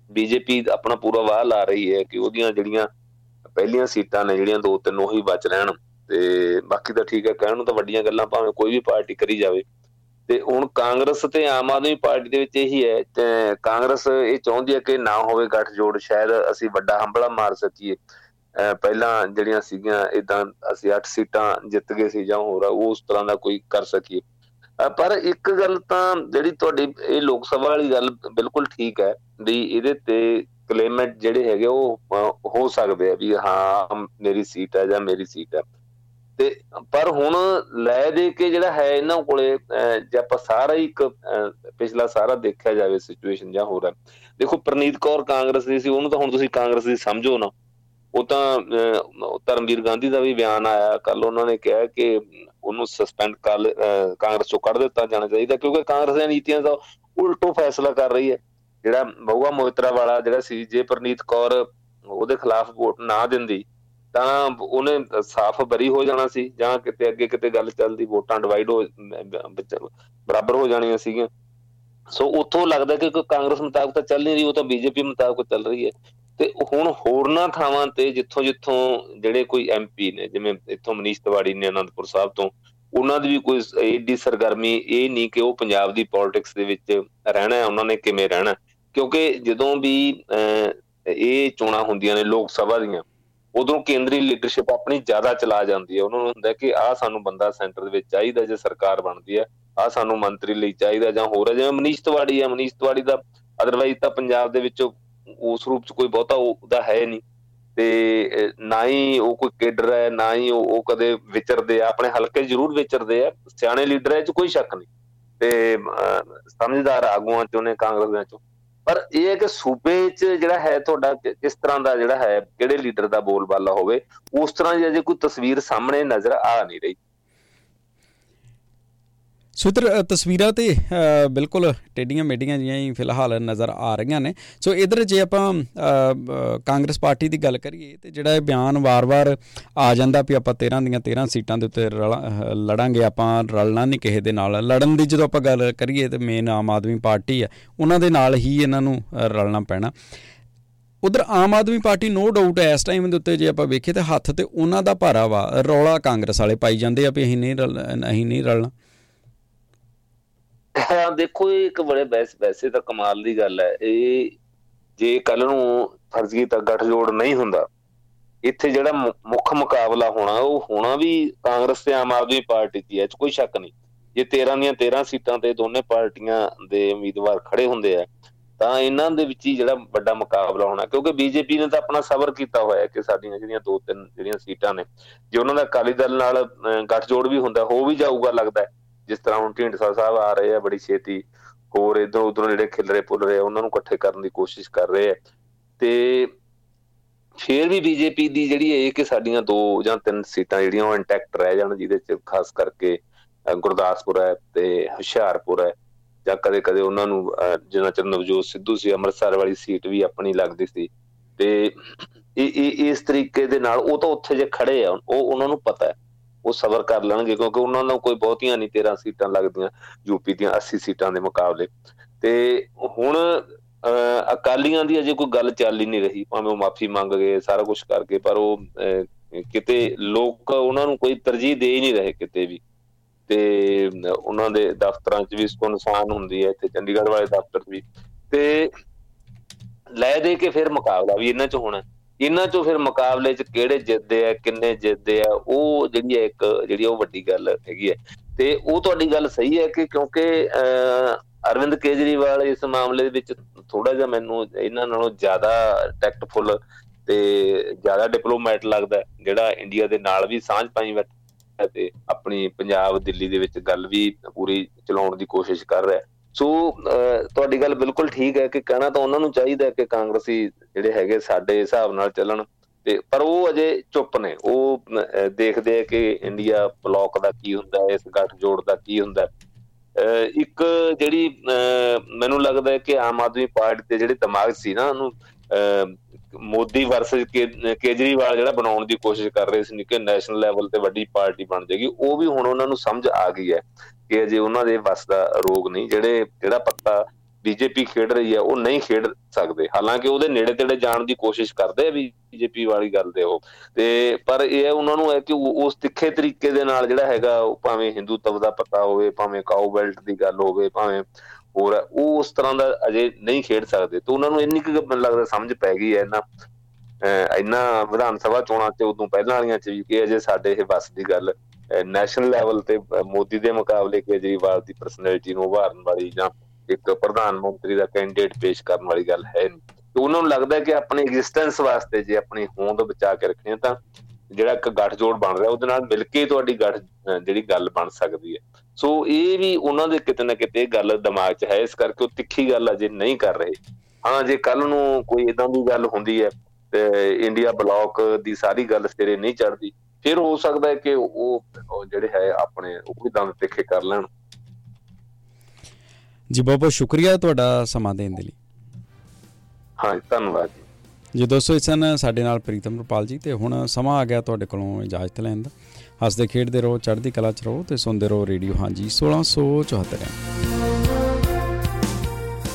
ਬੀਜੇਪੀ ਆਪਣਾ ਪੂਰਾ ਵਾਹ ਲਾ ਰਹੀ ਹੈ ਕਿ ਉਹਦੀਆਂ ਜਿਹੜੀਆਂ ਪਹਿਲੀਆਂ ਸੀਟਾਂ ਨੇ, ਜਿਹੜੀਆਂ ਦੋ ਤਿੰਨ ਉਹੀ ਬਚ ਰਹਿਣ ਤੇ ਬਾਕੀ ਤਾਂ ਠੀਕ ਹੈ, ਕਹਿਣ ਨੂੰ ਤਾਂ ਵੱਡੀਆਂ ਗੱਲਾਂ ਭਾਵੇਂ ਕੋਈ ਵੀ ਪਾਰਟੀ ਕਰੀ ਜਾਵੇ। ਤੇ ਹੁਣ ਕਾਂਗਰਸ ਤੇ ਆਮ ਆਦਮੀ ਪਾਰਟੀ ਦੇ ਵਿੱਚ ਇਹੀ ਹੈ, ਤੇ ਕਾਂਗਰਸ ਇਹ ਚਾਹੁੰਦੀ ਹੈ ਕਿ ਨਾ ਹੋਵੇ ਗੱਠਜੋੜ, ਸ਼ਾਇਦ ਅਸੀਂ ਵੱਡਾ ਹੰਬਲਾ ਮਾਰ ਸਕੀਏ। ਪਹਿਲਾਂ ਜਿਹੜੀਆਂ ਸੀਗੀਆਂ ਇਦਾਂ ਅਸੀਂ 8 ਸੀਟਾਂ ਜਿੱਤ ਗਏ ਸੀ ਜਾਂ ਹੋਰ ਉਸ ਤਰ੍ਹਾਂ ਦਾ ਕੋਈ ਕਰ ਸਕੀਏ। ਪਰ ਇੱਕ ਗੱਲ ਤਾਂ ਜਿਹੜੀ ਤੁਹਾਡੀ, ਇਹ ਲੋਕ ਸਭਾ ਵਾਲੀ ਗੱਲ ਬਿਲਕੁਲ ਠੀਕ ਹੈ ਵੀ ਇਹਦੇ ਤੇ ਕਲੇਮੈਂਟ ਜਿਹੜੇ ਹੈਗੇ ਉਹ ਹੋ ਸਕਦੇ ਆ ਵੀ ਹਾਂ, ਮੇਰੀ ਸੀਟ ਹੈ ਜਾਂ ਮੇਰੀ ਸੀਟ ਹੈ। ਤੇ ਪਰ ਹੁਣ ਲੈ ਦੇ ਕੇ ਜਿਹੜਾ ਹੈ ਇਹਨਾਂ ਕੋਲੇ ਜੇ ਆਪਾਂ ਸਾਰਾ ਹੀ ਇੱਕ ਪਿਛਲਾ ਸਾਰਾ ਦੇਖਿਆ ਜਾਵੇ ਸਿਚੁਏਸ਼ਨ ਜਾਂ ਹੋ। ਰਿਹਾ ਦੇਖੋ ਪ੍ਰਨੀਤ ਕੌਰ ਕਾਂਗਰਸ ਦੀ ਸੀ, ਉਹਨੂੰ ਤਾਂ ਹੁਣ ਤੁਸੀਂ ਕਾਂਗਰਸ ਦੀ ਸਮਝੋ ਨਾ। ਉਹ ਤਾਂ ਧਰਮਵੀਰ ਗਾਂਧੀ ਦਾ ਵੀ ਬਿਆਨ ਆਇਆ ਕੱਲ ਉਹਨਾਂ ਨੇ ਕਿਹਾ ਕਿ ਉਹਨੂੰ ਸਸਪੈਂਡ ਕਰ ਕਾਂਗਰਸ ਚੋਂ ਕੱਢ ਦਿੱਤਾ ਜਾਣਾ ਚਾਹੀਦਾ, ਕਿਉਂਕਿ ਕਾਂਗਰਸ ਦੀਆਂ ਨੀਤੀਆਂ ਦਾ ਉਲਟੋ ਫੈਸਲਾ ਕਰ ਰਹੀ ਹੈ। ਜਿਹੜਾ ਬਹੁਆ ਮੋਇਤਰਾ ਵਾਲਾ ਜਿਹੜਾ ਸੀ ਜੇ ਪ੍ਰਨੀਤ ਕੌਰ ਉਹਦੇ ਖਿਲਾਫ ਵੋਟ ਨਾ ਦਿੰਦੀ ਤਾਂ ਉਹਨੇ ਸਾਫ਼ ਬਰੀ ਹੋ ਜਾਣਾ ਸੀ, ਜਾਂ ਕਿਤੇ ਅੱਗੇ ਕਿਤੇ ਗੱਲ ਚੱਲਦੀ, ਵੋਟਾਂ ਡਿਵਾਈਡ ਹੋ ਬਰਾਬਰ ਹੋ ਜਾਣੀਆਂ ਸੀਗੀਆਂ। ਸੋ ਉੱਥੋਂ ਲੱਗਦਾ ਕਿ ਕਾਂਗਰਸ ਮੁਤਾਬਕ ਤਾਂ ਚੱਲ ਨਹੀਂ ਰਹੀ, ਉਹ ਤਾਂ ਬੀਜੇਪੀ ਮੁਤਾਬਕ ਚੱਲ ਰਹੀ ਹੈ। ਤੇ ਹੁਣ ਹੋਰਨਾਂ ਥਾਵਾਂ ਤੇ ਜਿੱਥੋਂ ਜਿੱਥੋਂ ਜਿਹੜੇ ਕੋਈ ਐਮਪੀ ਨੇ, ਜਿਵੇਂ ਇੱਥੋਂ ਮਨੀਸ਼ ਤਿਵਾੜੀ ਨੇ ਅਨੰਦਪੁਰ ਸਾਹਿਬ ਤੋਂ, ਉਹਨਾਂ ਦੀ ਵੀ ਕੋਈ ਏਡੀ ਸਰਗਰਮੀ ਇਹ ਨਹੀਂ ਕਿ ਉਹ ਪੰਜਾਬ ਦੀ ਪੋਲਿਟਿਕਸ ਦੇ ਵਿੱਚ ਰਹਿਣਾ ਹੈ, ਉਹਨਾਂ ਨੇ ਕਿਵੇਂ ਰਹਿਣਾ ਕਿਉਂਕਿ ਜਦੋਂ ਵੀ ਇਹ ਚੋਣਾਂ ਹੁੰਦੀਆਂ ਨੇ ਲੋਕ ਸਭਾ ਦੀਆਂ ਉਦੋਂ ਕੇਂਦਰੀ ਲੀਡਰਸ਼ਿਪ ਆਪਣੀ ਜ਼ਿਆਦਾ ਚਲਾ ਜਾਂਦੀ ਹੈ। ਉਹਨਾਂ ਨੂੰ ਹੁੰਦਾ ਕਿ ਆਹ ਸਾਨੂੰ ਬੰਦਾ ਸੈਂਟਰ ਦੇ ਵਿੱਚ ਚਾਹੀਦਾ ਜੇ ਸਰਕਾਰ ਬਣਦੀ ਹੈ, ਆਹ ਸਾਨੂੰ ਮੰਤਰੀ ਲਈ ਚਾਹੀਦਾ ਜਾਂ ਹੋਰ ਹੈ। ਜਿਵੇਂ ਮਨੀਸ਼ ਤਿਵਾੜੀ ਹੈ, ਮਨੀਸ਼ ਤਿਵਾੜੀ ਦਾ ਅਦਰਵਾਈਜ਼ ਤਾਂ ਪੰਜਾਬ ਦੇ ਵਿੱਚ ਉਸ ਰੂਪ ਚ ਕੋਈ ਬਹੁਤਾ ਉਹਦਾ ਹੈ ਨਹੀਂ। ਤੇ ਨਾ ਹੀ ਉਹ ਕੋਈ ਕੇਡਰ ਹੈ, ਨਾ ਹੀ ਉਹ ਕਦੇ ਵਿਚਰਦੇ ਆ, ਆਪਣੇ ਹਲਕੇ ਜ਼ਰੂਰ ਵਿਚਰਦੇ ਆ। ਸਿਆਣੇ ਲੀਡਰ ਹੈ ਚ ਕੋਈ ਸ਼ੱਕ ਨਹੀਂ। ਤੇ ਸਮਝਦਾਰ ਆਗੂਆਂ ਚੋਂ ਨੇ, ਕਾਂਗਰਸ ਦੇ ਚੋਂ। ਪਰ ਇਹ ਹੈ ਕਿ ਸੂਬੇ 'ਚ ਜਿਹੜਾ ਹੈ ਤੁਹਾਡਾ ਕਿਸ ਤਰ੍ਹਾਂ ਦਾ ਜਿਹੜਾ ਹੈ, ਕਿਹੜੇ ਲੀਡਰ ਦਾ ਬੋਲਬਾਲਾ ਹੋਵੇ, ਉਸ ਤਰ੍ਹਾਂ ਦੀ ਅਜੇ ਕੋਈ ਤਸਵੀਰ ਸਾਹਮਣੇ ਨਜ਼ਰ ਆ ਨਹੀਂ ਰਹੀ। ਸੁਤਰ ਤਸਵੀਰਾਂ ਤੇ ਬਿਲਕੁਲ ਟੇਡੀਆਂ ਮੇਡੀਆਂ ਜੀਆਂ ਹੀ ਫਿਲਹਾਲ ਨਜ਼ਰ ਆ ਰਹੀਆਂ ਨੇ। ਸੋ ਇਧਰ ਜੇ ਆਪਾਂ ਕਾਂਗਰਸ ਪਾਰਟੀ ਦੀ ਗੱਲ ਕਰੀਏ ਤੇ ਜਿਹੜਾ ਇਹ ਬਿਆਨ ਵਾਰ-ਵਾਰ ਆ ਜਾਂਦਾ ਵੀ ਆਪਾਂ 13 ਦੀਆਂ 13 ਸੀਟਾਂ ਦੇ ਉੱਤੇ ਲੜਾਂਗੇ, ਆਪਾਂ ਰਲਣਾ ਨਹੀਂ ਕਿਸੇ ਦੇ ਨਾਲ। ਲੜਨ ਦੀ ਜਦੋਂ ਆਪਾਂ ਗੱਲ ਕਰੀਏ ਤੇ ਮੇਨ ਆਮ ਆਦਮੀ ਪਾਰਟੀ ਹੈ ਉਹਨਾਂ ਦੇ ਨਾਲ ਹੀ ਇਹਨਾਂ ਨੂੰ ਰਲਣਾ ਪੈਣਾ। ਉਧਰ ਆਮ ਆਦਮੀ ਪਾਰਟੀ ਨੋ ਡਾਊਟ ਇਸ ਟਾਈਮ ਦੇ ਉੱਤੇ ਜੇ ਆਪਾਂ ਵੇਖੀਏ ਤੇ ਹੱਥ ਤੇ ਉਹਨਾਂ ਦਾ ਭਾਰਾ ਵਾ, ਰੌਲਾ ਕਾਂਗਰਸ ਵਾਲੇ ਪਾਈ ਜਾਂਦੇ ਆ ਵੀ ਅਸੀਂ ਨਹੀਂ ਅਸੀਂ ਨਹੀਂ ਰਲਣਾ। ਹਾਂ ਦੇਖੋ, ਇਹ ਇੱਕ ਬੜੇ ਵੈਸੇ ਤਾਂ ਕਮਾਲ ਦੀ ਗੱਲ ਹੈ। ਇਹ ਜੇ ਕੱਲ ਨੂੰ ਫਰਜ਼ੀ ਤਾਂ ਗੱਠਜੋੜ ਨਹੀਂ ਹੁੰਦਾ, ਇੱਥੇ ਜਿਹੜਾ ਮੁੱਖ ਮੁਕਾਬਲਾ ਹੋਣਾ, ਉਹ ਹੋਣਾ ਵੀ ਕਾਂਗਰਸ ਤੇ ਆਮ ਆਦਮੀ ਪਾਰਟੀ ਦੀ ਹੈ ਕੋਈ ਸ਼ੱਕ ਨਹੀਂ। ਜੇ 13 ਦੀਆਂ 13 ਸੀਟਾਂ ਤੇ ਦੋਨੇ ਪਾਰਟੀਆਂ ਦੇ ਉਮੀਦਵਾਰ ਖੜੇ ਹੁੰਦੇ ਆ, ਤਾਂ ਇਹਨਾਂ ਦੇ ਵਿੱਚ ਹੀ ਜਿਹੜਾ ਵੱਡਾ ਮੁਕਾਬਲਾ ਹੋਣਾ, ਕਿਉਂਕਿ ਬੀਜੇਪੀ ਨੇ ਤਾਂ ਆਪਣਾ ਸਬਰ ਕੀਤਾ ਹੋਇਆ ਕਿ ਸਾਡੀਆਂ ਜਿਹੜੀਆਂ ਦੋ ਤਿੰਨ ਜਿਹੜੀਆਂ ਸੀਟਾਂ ਨੇ, ਜੇ ਉਹਨਾਂ ਦਾ ਅਕਾਲੀ ਦਲ ਨਾਲ ਗੱਠਜੋੜ ਵੀ ਹੁੰਦਾ ਹੋ ਵੀ ਜਾਊਗਾ ਲੱਗਦਾ ਜਿਸ ਤਰ੍ਹਾਂ ਹੁਣ ਢੀਂਡਸਾ ਸਾਹਿਬ ਆ ਰਹੇ ਆ, ਬੜੀ ਛੇਤੀ ਹੋਰ ਇਧਰ ਉਧਰ ਜਿਹੜੇ ਖਿਲਰੇ ਪੁੱਲ ਰਹੇ ਉਹਨਾਂ ਨੂੰ ਇਕੱਠੇ ਕਰਨ ਦੀ ਕੋਸ਼ਿਸ਼ ਕਰ ਰਹੇ ਆ। ਤੇ ਫੇਰ ਵੀ ਬੀਜੇਪੀ ਦੀ ਜਿਹੜੀ ਇਹ ਕਿ ਸਾਡੀਆਂ ਦੋ ਜਾਂ ਤਿੰਨ ਸੀਟਾਂ ਜਿਹੜੀਆਂ ਉਹ ਇੰਟੈਕਟ ਰਹਿ ਜਾਣ, ਜਿਹਦੇ ਚ ਖਾਸ ਕਰਕੇ ਗੁਰਦਾਸਪੁਰ ਹੈ ਤੇ ਹੁਸ਼ਿਆਰਪੁਰ ਹੈ, ਜਾਂ ਕਦੇ-ਕਦੇ ਉਹਨਾਂ ਨੂੰ ਜਿੰਨਾ ਚਿਰ ਨਵਜੋਤ ਸਿੱਧੂ ਸੀ, ਅੰਮ੍ਰਿਤਸਰ ਵਾਲੀ ਸੀਟ ਵੀ ਆਪਣੀ ਲੱਗਦੀ ਸੀ। ਤੇ ਇਹ ਇਸ ਤਰੀਕੇ ਦੇ ਨਾਲ ਉਹ ਤਾਂ ਉੱਥੇ ਜੇ ਖੜੇ ਆ, ਉਹ ਉਹਨਾਂ ਨੂੰ ਪਤਾ ਹੈ। ਉਹ ਸਬਰ ਕਰ ਲੈਣਗੇ ਕਿਉਂਕਿ ਉਹਨਾਂ ਨੂੰ ਕੋਈ ਬਹੁਤੀਆਂ ਨਹੀਂ 13 ਸੀਟਾਂ ਲੱਗਦੀਆਂ ਯੂਪੀ ਦੀਆਂ 80 ਸੀਟਾਂ ਦੇ ਮੁਕਾਬਲੇ। ਤੇ ਹੁਣ ਅਕਾਲੀਆਂ ਦੀ ਅਜੇ ਕੋਈ ਗੱਲ ਚੱਲ ਹੀ ਨਹੀਂ ਰਹੀ। ਭਾਵੇਂ ਉਹ ਮਾਫੀ ਮੰਗ ਗਏ, ਸਾਰਾ ਕੁਝ ਕਰਕੇ ਪਰ ਉਹ ਕਿਤੇ ਲੋਕ ਉਹਨਾਂ ਨੂੰ ਕੋਈ ਤਰਜੀਹ ਦੇ ਹੀ ਨਹੀਂ ਰਹੇ ਕਿਤੇ ਵੀ। ਤੇ ਉਹਨਾਂ ਦੇ ਦਫ਼ਤਰਾਂ 'ਚ ਵੀ ਸੁਨਸਾਨ ਹੁੰਦੀ ਹੈ ਤੇ ਚੰਡੀਗੜ੍ਹ ਵਾਲੇ ਦਫ਼ਤਰ ਵੀ। ਤੇ ਲੈ ਦੇ ਕੇ ਫਿਰ ਮੁਕਾਬਲਾ ਵੀ ਇਹਨਾਂ 'ਚ ਹੋਣਾ। ਇਹਨਾਂ ਚੋਂ ਫਿਰ ਮੁਕਾਬਲੇ 'ਚ ਕਿਹੜੇ ਜਿੱਤਦੇ ਆ, ਕਿੰਨੇ ਜਿੱਤਦੇ ਆ, ਉਹ ਜਿਹੜੀ ਹੈ ਇੱਕ, ਜਿਹੜੀ ਉਹ ਵੱਡੀ ਗੱਲ ਹੈਗੀ ਹੈ ਤੇ ਉਹ ਤੁਹਾਡੀ ਗੱਲ ਸਹੀ ਹੈ ਕਿ ਕਿਉਂਕਿ ਅਰਵਿੰਦ ਕੇਜਰੀਵਾਲ ਇਸ ਮਾਮਲੇ ਵਿੱਚ ਥੋੜਾ ਜਿਹਾ ਮੈਨੂੰ ਇਹਨਾਂ ਨਾਲੋਂ ਜ਼ਿਆਦਾ ਟੈਕਟਫੁਲ ਤੇ ਜ਼ਿਆਦਾ ਡਿਪਲੋਮੈਟ ਲੱਗਦਾ ਜਿਹੜਾ ਇੰਡੀਆ ਦੇ ਨਾਲ ਵੀ ਸਾਂਝ ਪਾਈ ਬੈਠਾ ਤੇ ਆਪਣੀ ਪੰਜਾਬ ਦਿੱਲੀ ਦੇ ਵਿੱਚ ਗੱਲ ਵੀ ਪੂਰੀ ਚਲਾਉਣ ਦੀ ਕੋਸ਼ਿਸ਼ ਕਰ ਰਿਹਾ ਸੋ ਤੁਹਾਡੀ ਗੱਲ ਬਿਲਕੁਲ ਠੀਕ ਹੈ ਕਿ ਕਹਿਣਾ ਤਾਂ ਉਹਨਾਂ ਨੂੰ ਚਾਹੀਦਾ ਕਿ ਕਾਂਗਰਸੀ ਜਿਹੜੇ ਹੈਗੇ ਸਾਡੇ ਹਿਸਾਬ ਨਾਲ ਚੱਲਣ ਤੇ, ਪਰ ਉਹ ਅਜੇ ਚੁੱਪ ਨੇ। ਉਹ ਦੇਖਦੇ ਆ ਕਿ ਇੰਡੀਆ ਬਲੌਕ ਦਾ ਕੀ ਹੁੰਦਾ ਹੈ, ਇਸ ਗੱਠ ਜੋੜ ਦਾ ਕੀ ਹੁੰਦਾ ਇੱਕ ਜਿਹੜੀ ਮੈਨੂੰ ਲੱਗਦਾ ਹੈ ਕਿ ਆਮ ਆਦਮੀ ਪਾਰਟੀ ਦੇ ਜਿਹੜੇ ਦਿਮਾਗ ਸੀ ਨਾ, ਉਹਨੂੰ ਮੋਦੀ ਵਰਸਸ ਕੇਜਰੀਵਾਲ ਜਿਹੜਾ ਬਣਾਉਣ ਦੀ ਕੋਸ਼ਿਸ਼ ਕਰ ਰਹੇ ਸੀ ਕਿ ਨੈਸ਼ਨਲ ਲੈਵਲ ਤੇ ਵੱਡੀ ਪਾਰਟੀ ਬਣ ਜਾਏਗੀ, ਉਹ ਵੀ ਹੁਣ ਉਹਨਾਂ ਨੂੰ ਸਮਝ ਆ ਗਈ ਹੈ। ਕਿ ਅਜੇ ਉਹਨਾਂ ਦੇ ਵਸ ਦਾ ਰੋਗ ਨਹੀਂ, ਜਿਹੜੇ, ਜਿਹੜਾ ਪੱਤਾ ਬੀਜੇਪੀ ਖੇਡ ਰਹੀ ਹੈ ਉਹ ਨਹੀਂ ਖੇਡ ਸਕਦੇ। ਹਾਲਾਂਕਿ ਉਹਦੇ ਨੇੜੇ ਤੇੜੇ ਜਾਣ ਦੀ ਕੋਸ਼ਿਸ਼ ਕਰਦੇ ਆ ਬੀਜੇਪੀ ਵਾਲੀ ਗੱਲ ਦੇ ਉਹ। ਤੇ ਪਰ ਇਹ ਉਹਨਾਂ ਨੂੰ ਹੈ ਕਿ ਉਸ ਤਿੱਖੇ ਤਰੀਕੇ ਦੇ ਨਾਲ ਜਿਹੜਾ ਹੈਗਾ, ਉਹ ਭਾਵੇਂ ਹਿੰਦੂਤਵ ਦਾ ਪਤਾ ਹੋਵੇ, ਭਾਵੇਂ ਕਾਊ ਬੈਲਟ ਦੀ ਗੱਲ ਹੋਵੇ, ਭਾਵੇਂ ਹੋਰ ਉਹ ਉਸ ਤਰ੍ਹਾਂ ਦਾ ਅਜੇ ਨਹੀਂ ਖੇਡ ਸਕਦੇ। ਤੇ ਉਹਨਾਂ ਨੂੰ ਇੰਨੀ ਕੁ ਮੈਨੂੰ ਲੱਗਦਾ ਸਮਝ ਪੈ ਗਈ ਹੈ ਇਹਨਾਂ ਇੰਨਾ ਵਿਧਾਨ ਸਭਾ ਚੋਣਾਂ ਤੇ ਉਦੋਂ ਪਹਿਲਾਂ ਵਾਲੀਆਂ ਚ ਵੀ ਕਿ ਅਜੇ ਸਾਡੇ ਇਹ ਬਸ ਦੀ ਗੱਲ ਨੈਸ਼ਨਲ ਲੈਵਲ ਤੇ ਮੋਦੀ ਦੇ ਮੁਕਾਬਲੇ ਕੇਜਰੀਵਾਲ ਦੀ ਪਰਸਨੈਲਿਟੀ ਨੂੰ ਉਭਾਰਨ ਵਾਲੀ ਜਾਂ ਇੱਕ ਪ੍ਰਧਾਨ ਮੰਤਰੀ ਦਾ ਕੈਂਡੀਡੇਟ ਪੇਸ਼ ਕਰਨ ਵਾਲੀ ਗੱਲ ਹੈ ਤੇ ਉਹਨਾਂ ਨੂੰ ਲੱਗਦਾ ਕਿ ਆਪਣੀ ਐਗਜ਼ਿਸਟੈਂਸ ਵਾਸਤੇ ਜੇ ਆਪਣੀ ਹੋਂਦ ਬਚਾ ਕੇ ਰੱਖਣੀ ਤਾਂ ਜਿਹੜਾ ਇੱਕ ਗੱਠਜੋੜ ਬਣ ਰਿਹਾ, ਉਹਦੇ ਨਾਲ ਮਿਲ ਕੇ ਤੁਹਾਡੀ ਗੱਠ ਜਿਹੜੀ ਗੱਲ ਬਣ ਸਕਦੀ ਹੈ। ਸੋ ਇਹ ਵੀ ਉਹਨਾਂ ਦੇ ਕਿਤੇ ਨਾ ਕਿਤੇ ਗੱਲ ਦਿਮਾਗ 'ਚ ਹੈ, ਇਸ ਕਰਕੇ ਉਹ ਤਿੱਖੀ ਗੱਲ ਅਜੇ ਨਹੀਂ ਕਰ ਰਹੇ। ਹਾਂ, ਜੇ ਕੱਲ ਨੂੰ ਕੋਈ ਇਦਾਂ ਦੀ ਗੱਲ ਹੁੰਦੀ ਹੈ, ਤੇ ਇੰਡੀਆ ਬਲੌਕ ਦੀ ਸਾਰੀ ਗੱਲ ਸਿਰੇ ਨਹੀਂ ਚੜਦੀ ਫਿਰ ਹੋ ਸਕਦਾ ਹੈ ਕਿ ਉਹ ਜਿਹੜੇ ਹੈ ਆਪਣੇ ਉਹ ਵੀ ਦੰਦ ਤਿੱਖੇ ਕਰ ਲੈਣ। ਜੀ ਬਹੁਤ ਬਹੁਤ ਸ਼ੁਕਰੀਆ ਤੁਹਾਡਾ ਸਮਾਂ ਦੇਣ ਦੇ ਲਈ। ਹਾਂ ਧੰਨਵਾਦ ਜੀ। ਜੀ ਦੋਸਤੋ ਇਸਨ ਸਾਡੇ ਨਾਲ ਪ੍ਰੀਤਮ ਰਪਾਲ ਜੀ ਤੇ ਹੁਣ ਸਮਾਂ ਆ ਗਿਆ ਤੁਹਾਡੇ ਕੋਲੋਂ ਇਜਾਜ਼ਤ ਲੈਣ ਦਾ। ਹੱਸਦੇ ਖੇਡਦੇ ਰਹੋ ਚੜ੍ਹਦੀ ਕਲਾ ਚ ਰਹੋ ਤੇ ਸੁਣਦੇ ਰਹੋ ਰੇਡੀਓ। ਹਾਂਜੀ 1674